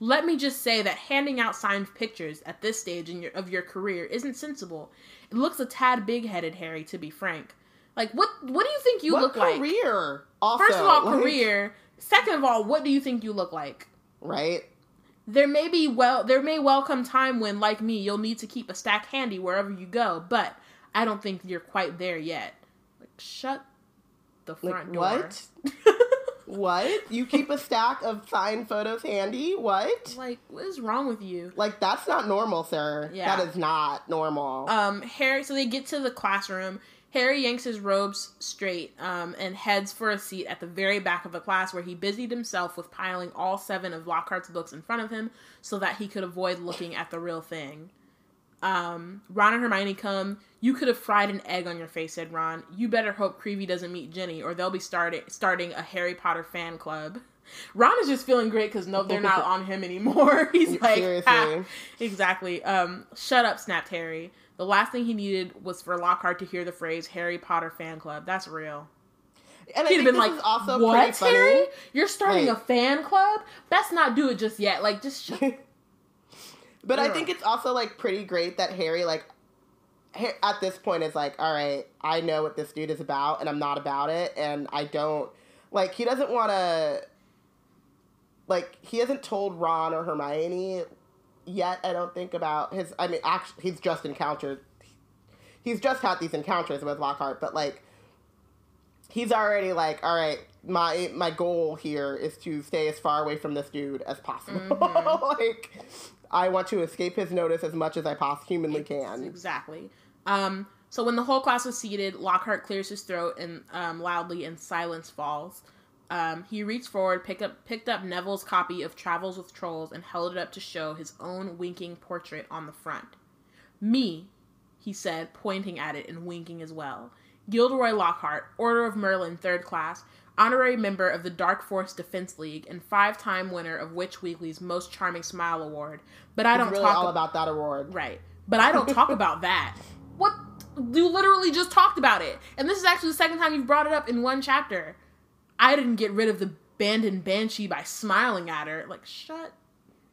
Let me just say that handing out signed pictures at this stage in your, of your career isn't sensible. It looks a tad big headed, Harry, to be frank. Like what? What do you think you what look career? like? Career. First of all, like... career. Second of all, what do you think you look like? Right. There may be well, there may well come time when, like me, you'll need to keep a stack handy wherever you go. But I don't think you're quite there yet. Like, shut the front like, door. What? what? You keep a stack of signed photos handy? What? Like, what is wrong with you? Like, that's not normal, sir. Yeah. That is not normal. Um, Harry, so they get to the classroom. Harry yanks his robes straight um, and heads for a seat at the very back of the class where he busied himself with piling all seven of Lockhart's books in front of him so that he could avoid looking at the real thing. Um, Ron and Hermione come. You could have fried an egg on your face, said Ron. You better hope Creevey doesn't meet Ginny, or they'll be starting starting a Harry Potter fan club. Ron is just feeling great because no, they're not on him anymore. He's like, ah. exactly. Um, shut up, snapped Harry. The last thing he needed was for Lockhart to hear the phrase Harry Potter fan club. That's real. And He'd have been like, also "What, Harry? You're starting a fan club? Best not do it just yet. Like, just." but I think it's also like pretty great that Harry, like, at this point, is like, "All right, I know what this dude is about, and I'm not about it, and I don't like." He doesn't want to. Like he hasn't told Ron or Hermione yet. I don't think about his. I mean, actually, he's just encountered. He's just had these encounters with Lockhart, but like, he's already like, all right, my my goal here is to stay as far away from this dude as possible. Mm-hmm. like, I want to escape his notice as much as I possibly humanly can. Exactly. Um. So when the whole class was seated, Lockhart clears his throat and um, loudly, and silence falls. Um, he reached forward, picked up picked up Neville's copy of Travels with Trolls, and held it up to show his own winking portrait on the front. Me, he said, pointing at it and winking as well. Gilderoy Lockhart, Order of Merlin, third class, honorary member of the Dark Force Defense League, and five-time winner of Witch Weekly's Most Charming Smile Award. But I don't really talk all about that award, right? But I don't talk about that. What you literally just talked about it, and this is actually the second time you've brought it up in one chapter. I didn't get rid of the Bandon Banshee by smiling at her. Like, shut.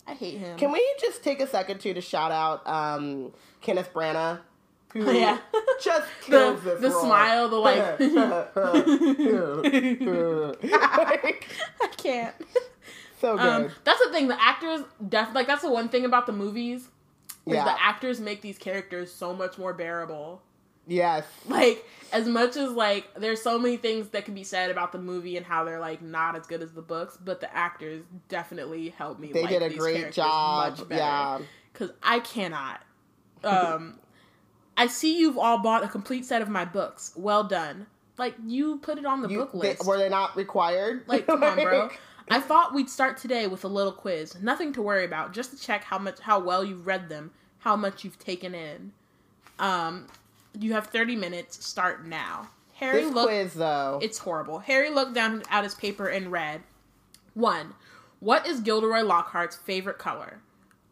I hate him. Can we just take a second too to shout out um, Kenneth Branagh? Who yeah. just kills the, the role. smile, the like. I can't. So good. Um, that's the thing. The actors, def- like that's the one thing about the movies. Yeah. the actors make these characters so much more bearable. Yes. Like as much as like there's so many things that can be said about the movie and how they're like not as good as the books, but the actors definitely helped me. They like did a great job. Yeah. Because I cannot. Um, I see you've all bought a complete set of my books. Well done. Like you put it on the you, book list. They, were they not required? Like come on, bro. I thought we'd start today with a little quiz. Nothing to worry about, just to check how much how well you've read them, how much you've taken in. Um, you have 30 minutes. Start now. Harry this looked, quiz, though. It's horrible. Harry looked down at his paper and read 1. What is Gilderoy Lockhart's favorite color?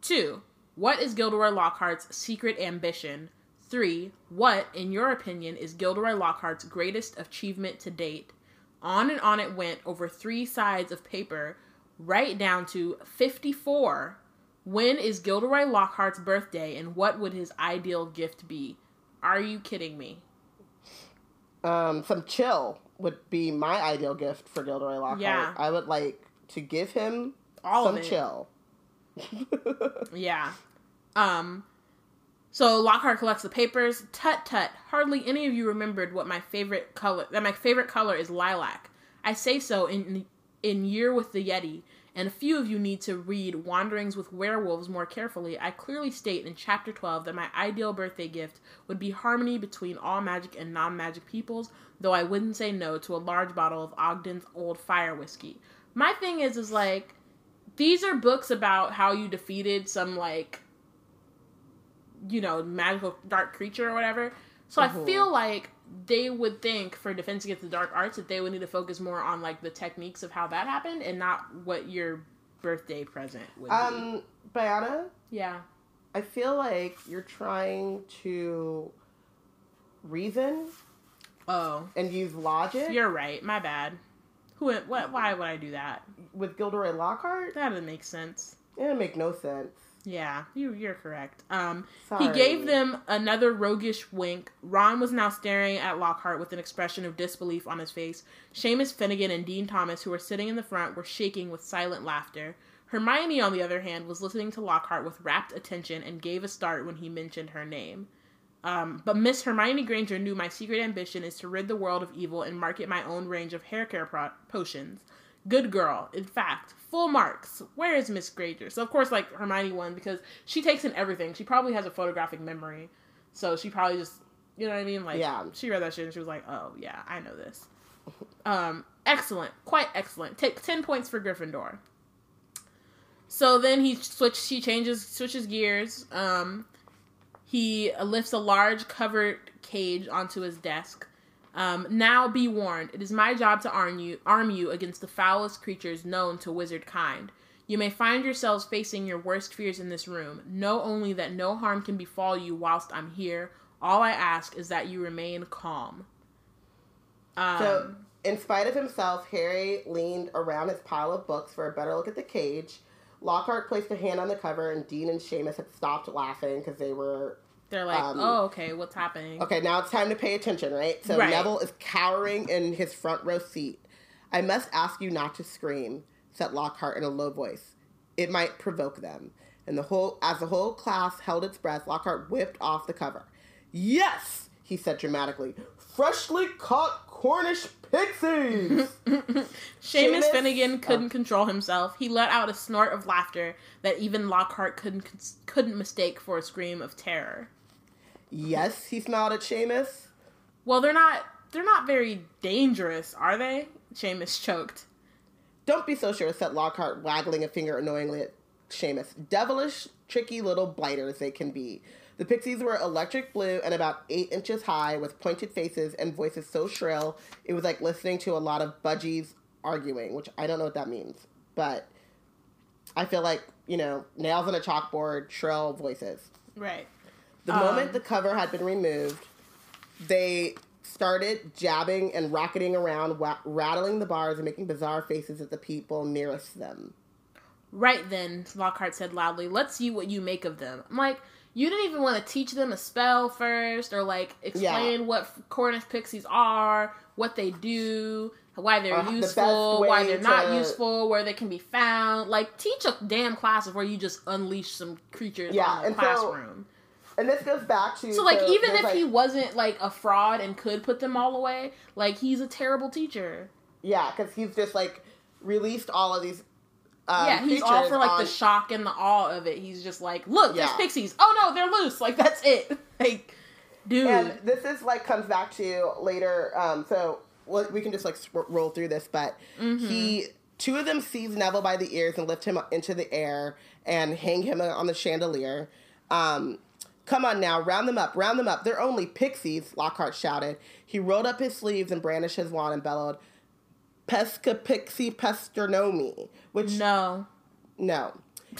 2. What is Gilderoy Lockhart's secret ambition? 3. What, in your opinion, is Gilderoy Lockhart's greatest achievement to date? On and on it went over three sides of paper, right down to 54. When is Gilderoy Lockhart's birthday, and what would his ideal gift be? Are you kidding me? Um, some chill would be my ideal gift for Gilderoy Lockhart. Yeah. I would like to give him all some chill. yeah. Um so Lockhart collects the papers. Tut tut. Hardly any of you remembered what my favorite color that my favorite color is lilac. I say so in in Year with the Yeti, and a few of you need to read Wanderings with Werewolves more carefully, I clearly state in Chapter 12 that my ideal birthday gift would be harmony between all magic and non magic peoples, though I wouldn't say no to a large bottle of Ogden's Old Fire Whiskey. My thing is, is like, these are books about how you defeated some, like, you know, magical dark creature or whatever. So I feel like they would think for defense against the dark arts that they would need to focus more on like the techniques of how that happened and not what your birthday present would um, be. Bayana? Yeah. I feel like you're trying to reason. Oh. And use logic. You're right. My bad. Who? What? Why would I do that? With Gilderoy Lockhart? That doesn't make sense. It doesn't make no sense. Yeah, you you're correct. Um, he gave them another roguish wink. Ron was now staring at Lockhart with an expression of disbelief on his face. Seamus Finnigan and Dean Thomas, who were sitting in the front, were shaking with silent laughter. Hermione, on the other hand, was listening to Lockhart with rapt attention and gave a start when he mentioned her name. Um, but Miss Hermione Granger knew my secret ambition is to rid the world of evil and market my own range of hair care pro- potions. Good girl. In fact, full marks. Where is Miss Granger? So of course, like Hermione won because she takes in everything. She probably has a photographic memory, so she probably just, you know what I mean? Like, yeah. She read that shit and she was like, "Oh yeah, I know this." Um, excellent, quite excellent. Take ten points for Gryffindor. So then he switch. He changes, switches gears. Um, he lifts a large covered cage onto his desk. Um, now be warned, it is my job to arm you, arm you against the foulest creatures known to wizard kind. You may find yourselves facing your worst fears in this room. Know only that no harm can befall you whilst I'm here. All I ask is that you remain calm. Um, so, in spite of himself, Harry leaned around his pile of books for a better look at the cage. Lockhart placed a hand on the cover, and Dean and Seamus had stopped laughing because they were they're like, um, oh, okay, what's happening? Okay, now it's time to pay attention, right? So right. Neville is cowering in his front row seat. I must ask you not to scream, said Lockhart in a low voice. It might provoke them. And the whole, as the whole class held its breath, Lockhart whipped off the cover. Yes, he said dramatically. Freshly caught Cornish pixies. Seamus, Seamus Finnigan couldn't oh. control himself. He let out a snort of laughter that even Lockhart couldn't couldn't mistake for a scream of terror. Yes, he smiled at Seamus. Well, they're not they're not very dangerous, are they? Seamus choked. Don't be so sure, said Lockhart, waggling a finger annoyingly at Seamus. Devilish, tricky little blighters they can be. The pixies were electric blue and about eight inches high, with pointed faces and voices so shrill it was like listening to a lot of budgies arguing, which I don't know what that means, but I feel like you know nails on a chalkboard, shrill voices. Right. The um, moment the cover had been removed, they started jabbing and rocketing around, wa- rattling the bars and making bizarre faces at the people nearest them. Right then, Lockhart said loudly, let's see what you make of them. I'm like, you didn't even want to teach them a spell first or like explain yeah. what Cornish pixies are, what they do, why they're uh, useful, the why they're to... not useful, where they can be found. Like teach a damn class of where you just unleash some creatures yeah, in the classroom. So, and this goes back to so like even if like, he wasn't like a fraud and could put them all away, like he's a terrible teacher. Yeah, because he's just like released all of these. Um, yeah, he's all for like on... the shock and the awe of it. He's just like, look, yeah. there's pixies. Oh no, they're loose. Like that's it. like, dude. And this is like comes back to later. Um, so we can just like roll through this, but mm-hmm. he two of them seize Neville by the ears and lift him into the air and hang him on the chandelier. Um, Come on now, round them up, round them up. They're only pixies, Lockhart shouted. He rolled up his sleeves and brandished his wand and bellowed, Pesca pixie pestronomi, which. No. No.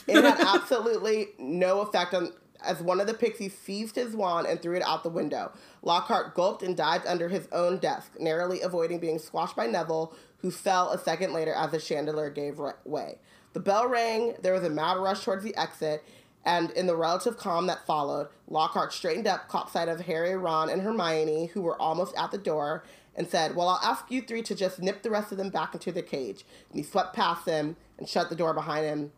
It had absolutely no effect on. As one of the pixies seized his wand and threw it out the window, Lockhart gulped and dived under his own desk, narrowly avoiding being squashed by Neville, who fell a second later as the chandelier gave way. The bell rang, there was a mad rush towards the exit, and in the relative calm that followed, Lockhart straightened up, caught sight of Harry, Ron, and Hermione, who were almost at the door, and said, Well, I'll ask you three to just nip the rest of them back into the cage. And he swept past them and shut the door behind him.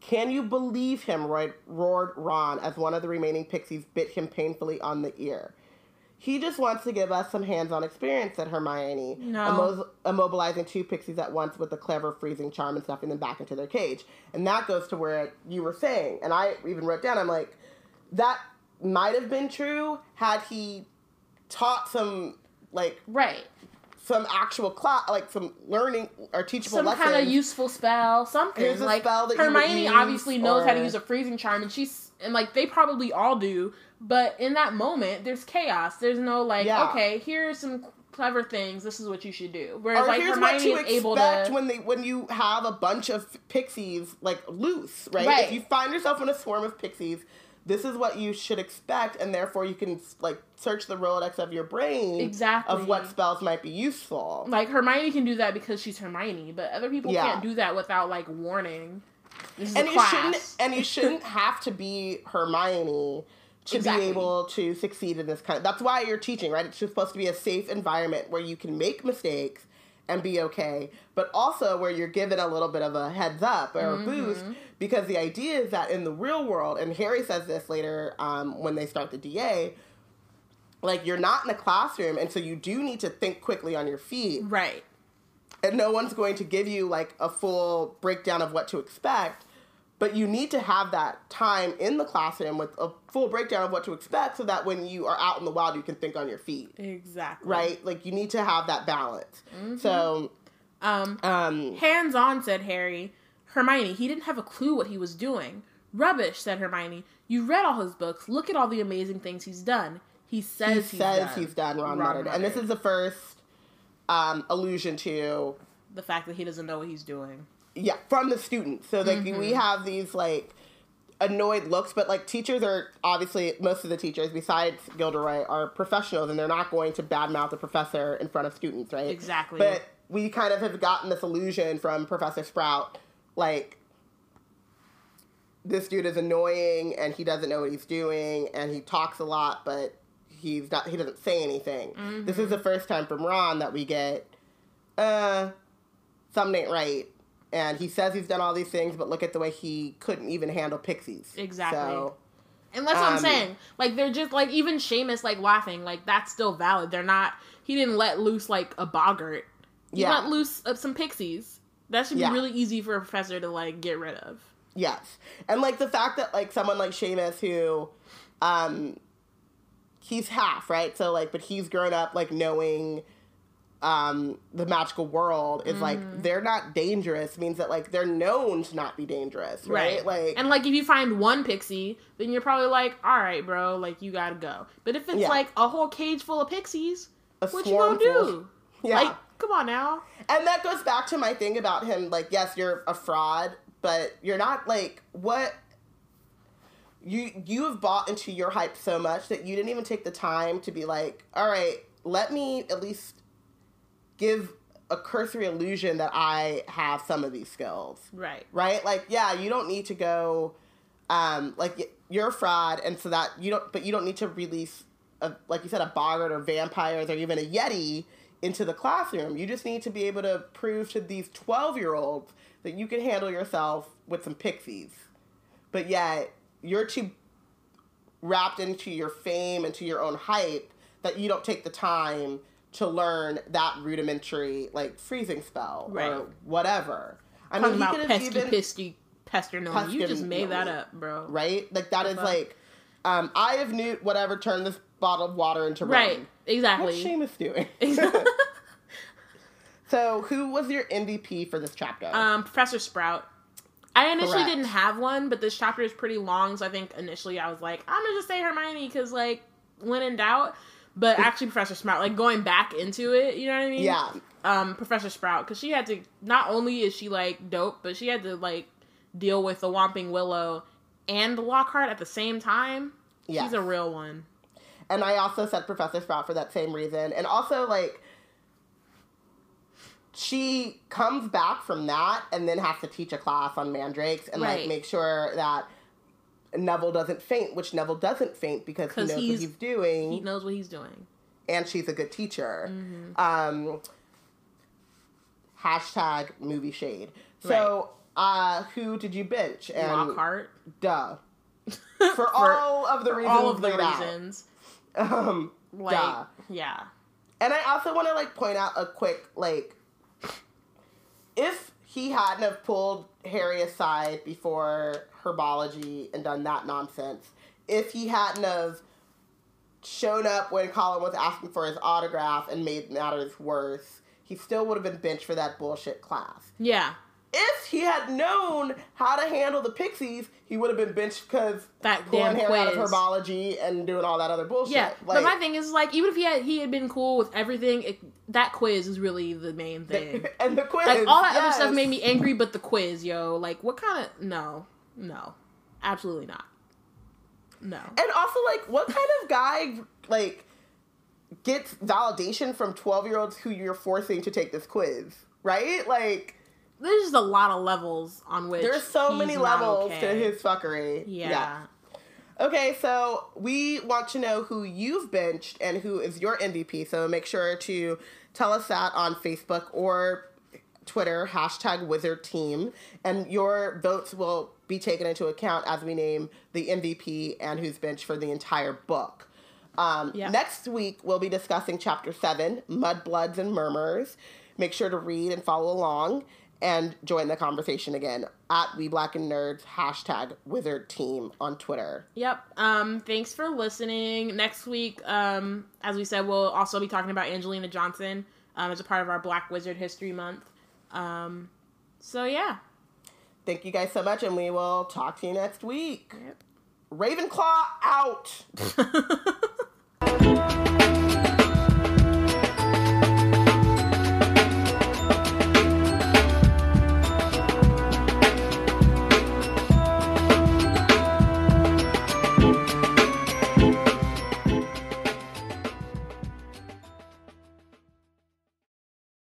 Can you believe him? roared Ron as one of the remaining pixies bit him painfully on the ear. He just wants to give us some hands-on experience, said Hermione, no. immobilizing two pixies at once with a clever freezing charm and stuffing them back into their cage. And that goes to where you were saying, and I even wrote down, I'm like, that might have been true had he taught some like right some actual class, like some learning or teachable some kind of useful spell, something. Here's like Hermione obviously knows or... how to use a freezing charm, and she's and like they probably all do. But in that moment, there's chaos. There's no like, yeah. okay, here's some clever things. This is what you should do. Whereas or like here's Hermione what you expect to... when they when you have a bunch of pixies like loose, right? right? If you find yourself in a swarm of pixies, this is what you should expect, and therefore you can like search the Rolodex of your brain exactly of what spells might be useful. Like Hermione can do that because she's Hermione, but other people yeah. can't do that without like warning. and you shouldn't and you shouldn't have to be Hermione to exactly. be able to succeed in this kind of that's why you're teaching right it's supposed to be a safe environment where you can make mistakes and be okay but also where you're given a little bit of a heads up or mm-hmm. a boost because the idea is that in the real world and harry says this later um, when they start the da like you're not in a classroom and so you do need to think quickly on your feet right and no one's going to give you like a full breakdown of what to expect but you need to have that time in the classroom with a full breakdown of what to expect so that when you are out in the wild you can think on your feet. Exactly. Right? Like you need to have that balance. Mm-hmm. so um, um hands on said harry hermione. He didn't have a clue what he was doing. Rubbish said hermione. You read all his books. Look at all the amazing things he's done. He says he he's says done. he's done ron, ron muttered. and this is the first um, allusion to the fact that he doesn't know what he's doing yeah, from the students. So like mm-hmm. we have these like annoyed looks, but like teachers are obviously most of the teachers besides Gilderoy are professionals and they're not going to badmouth a professor in front of students, right? Exactly. But we kind of have gotten this illusion from Professor Sprout, like this dude is annoying and he doesn't know what he's doing and he talks a lot, but he's not he doesn't say anything. Mm-hmm. This is the first time from Ron that we get uh something ain't right and he says he's done all these things, but look at the way he couldn't even handle pixies. Exactly. So, and that's what um, I'm saying. Like they're just like even Seamus like laughing, like that's still valid. They're not. He didn't let loose like a boggart. He yeah. let loose uh, some pixies. That should be yeah. really easy for a professor to like get rid of. Yes, and like the fact that like someone like Seamus who, um, he's half right. So like, but he's grown up like knowing um, the magical world is mm. like they're not dangerous means that like they're known to not be dangerous, right? right? Like and like if you find one pixie, then you're probably like, all right, bro, like you gotta go. But if it's yeah. like a whole cage full of pixies, a what you gonna do? Yeah, like come on now. And that goes back to my thing about him. Like, yes, you're a fraud, but you're not like what you you have bought into your hype so much that you didn't even take the time to be like, all right, let me at least give a cursory illusion that I have some of these skills. Right. Right? Like, yeah, you don't need to go um like you're a fraud and so that you don't but you don't need to release a, like you said a boggart or vampires or even a yeti into the classroom. You just need to be able to prove to these 12-year-olds that you can handle yourself with some pixies. But yet, you're too wrapped into your fame and to your own hype that you don't take the time to learn that rudimentary like freezing spell right. or whatever. I Talking mean, about pesky, even, pesky, pester no, you just made that up, bro. Right? Like that is like, um, I have Newt whatever turned this bottle of water into right. Rum. Exactly. What's Seamus doing? so, who was your MVP for this chapter? Um, Professor Sprout. I initially Correct. didn't have one, but this chapter is pretty long, so I think initially I was like, I'm gonna just say Hermione because, like, when in doubt. But actually, Professor Sprout, like going back into it, you know what I mean? Yeah. Um, Professor Sprout, because she had to. Not only is she like dope, but she had to like deal with the Whomping Willow and the Lockhart at the same time. Yeah. She's a real one. And I also said Professor Sprout for that same reason, and also like she comes back from that and then has to teach a class on mandrakes and right. like make sure that Neville doesn't faint, which Neville doesn't faint because he knows what he's doing. He knows what he's doing. And she's a good teacher. Mm-hmm. Um, hashtag movie shade. So, right. uh, who did you bench? And Lockhart. Duh. For, for all of the reasons. All of the reasons. Out. Um, like, duh. Yeah. And I also want to like point out a quick like, if he hadn't have pulled Harry aside before herbology and done that nonsense. If he hadn't have shown up when Colin was asking for his autograph and made matters worse, he still would have been benched for that bullshit class. Yeah. If he had known how to handle the pixies, he would have been benched because that damn hair out of herbology and doing all that other bullshit. Yeah, like, but my thing is like, even if he had he had been cool with everything, it, that quiz is really the main thing. The, and the quiz, like all that yes. other stuff made me angry, but the quiz, yo, like what kind of no. No, absolutely not. No. And also, like, what kind of guy, like, gets validation from 12 year olds who you're forcing to take this quiz, right? Like, there's just a lot of levels on which there's so many levels okay. to his fuckery. Yeah. yeah. Okay, so we want to know who you've benched and who is your MVP. So make sure to tell us that on Facebook or Twitter, hashtag Wizard Team, and your votes will be taken into account as we name the MVP and who's benched for the entire book. Um, yeah. Next week, we'll be discussing Chapter 7, Mudbloods and Murmurs. Make sure to read and follow along and join the conversation again at We Black and Nerds hashtag Wizard Team on Twitter. Yep. Um, thanks for listening. Next week, um, as we said, we'll also be talking about Angelina Johnson um, as a part of our Black Wizard History Month. Um, so yeah. Thank you guys so much, and we will talk to you next week. Yep. Ravenclaw out.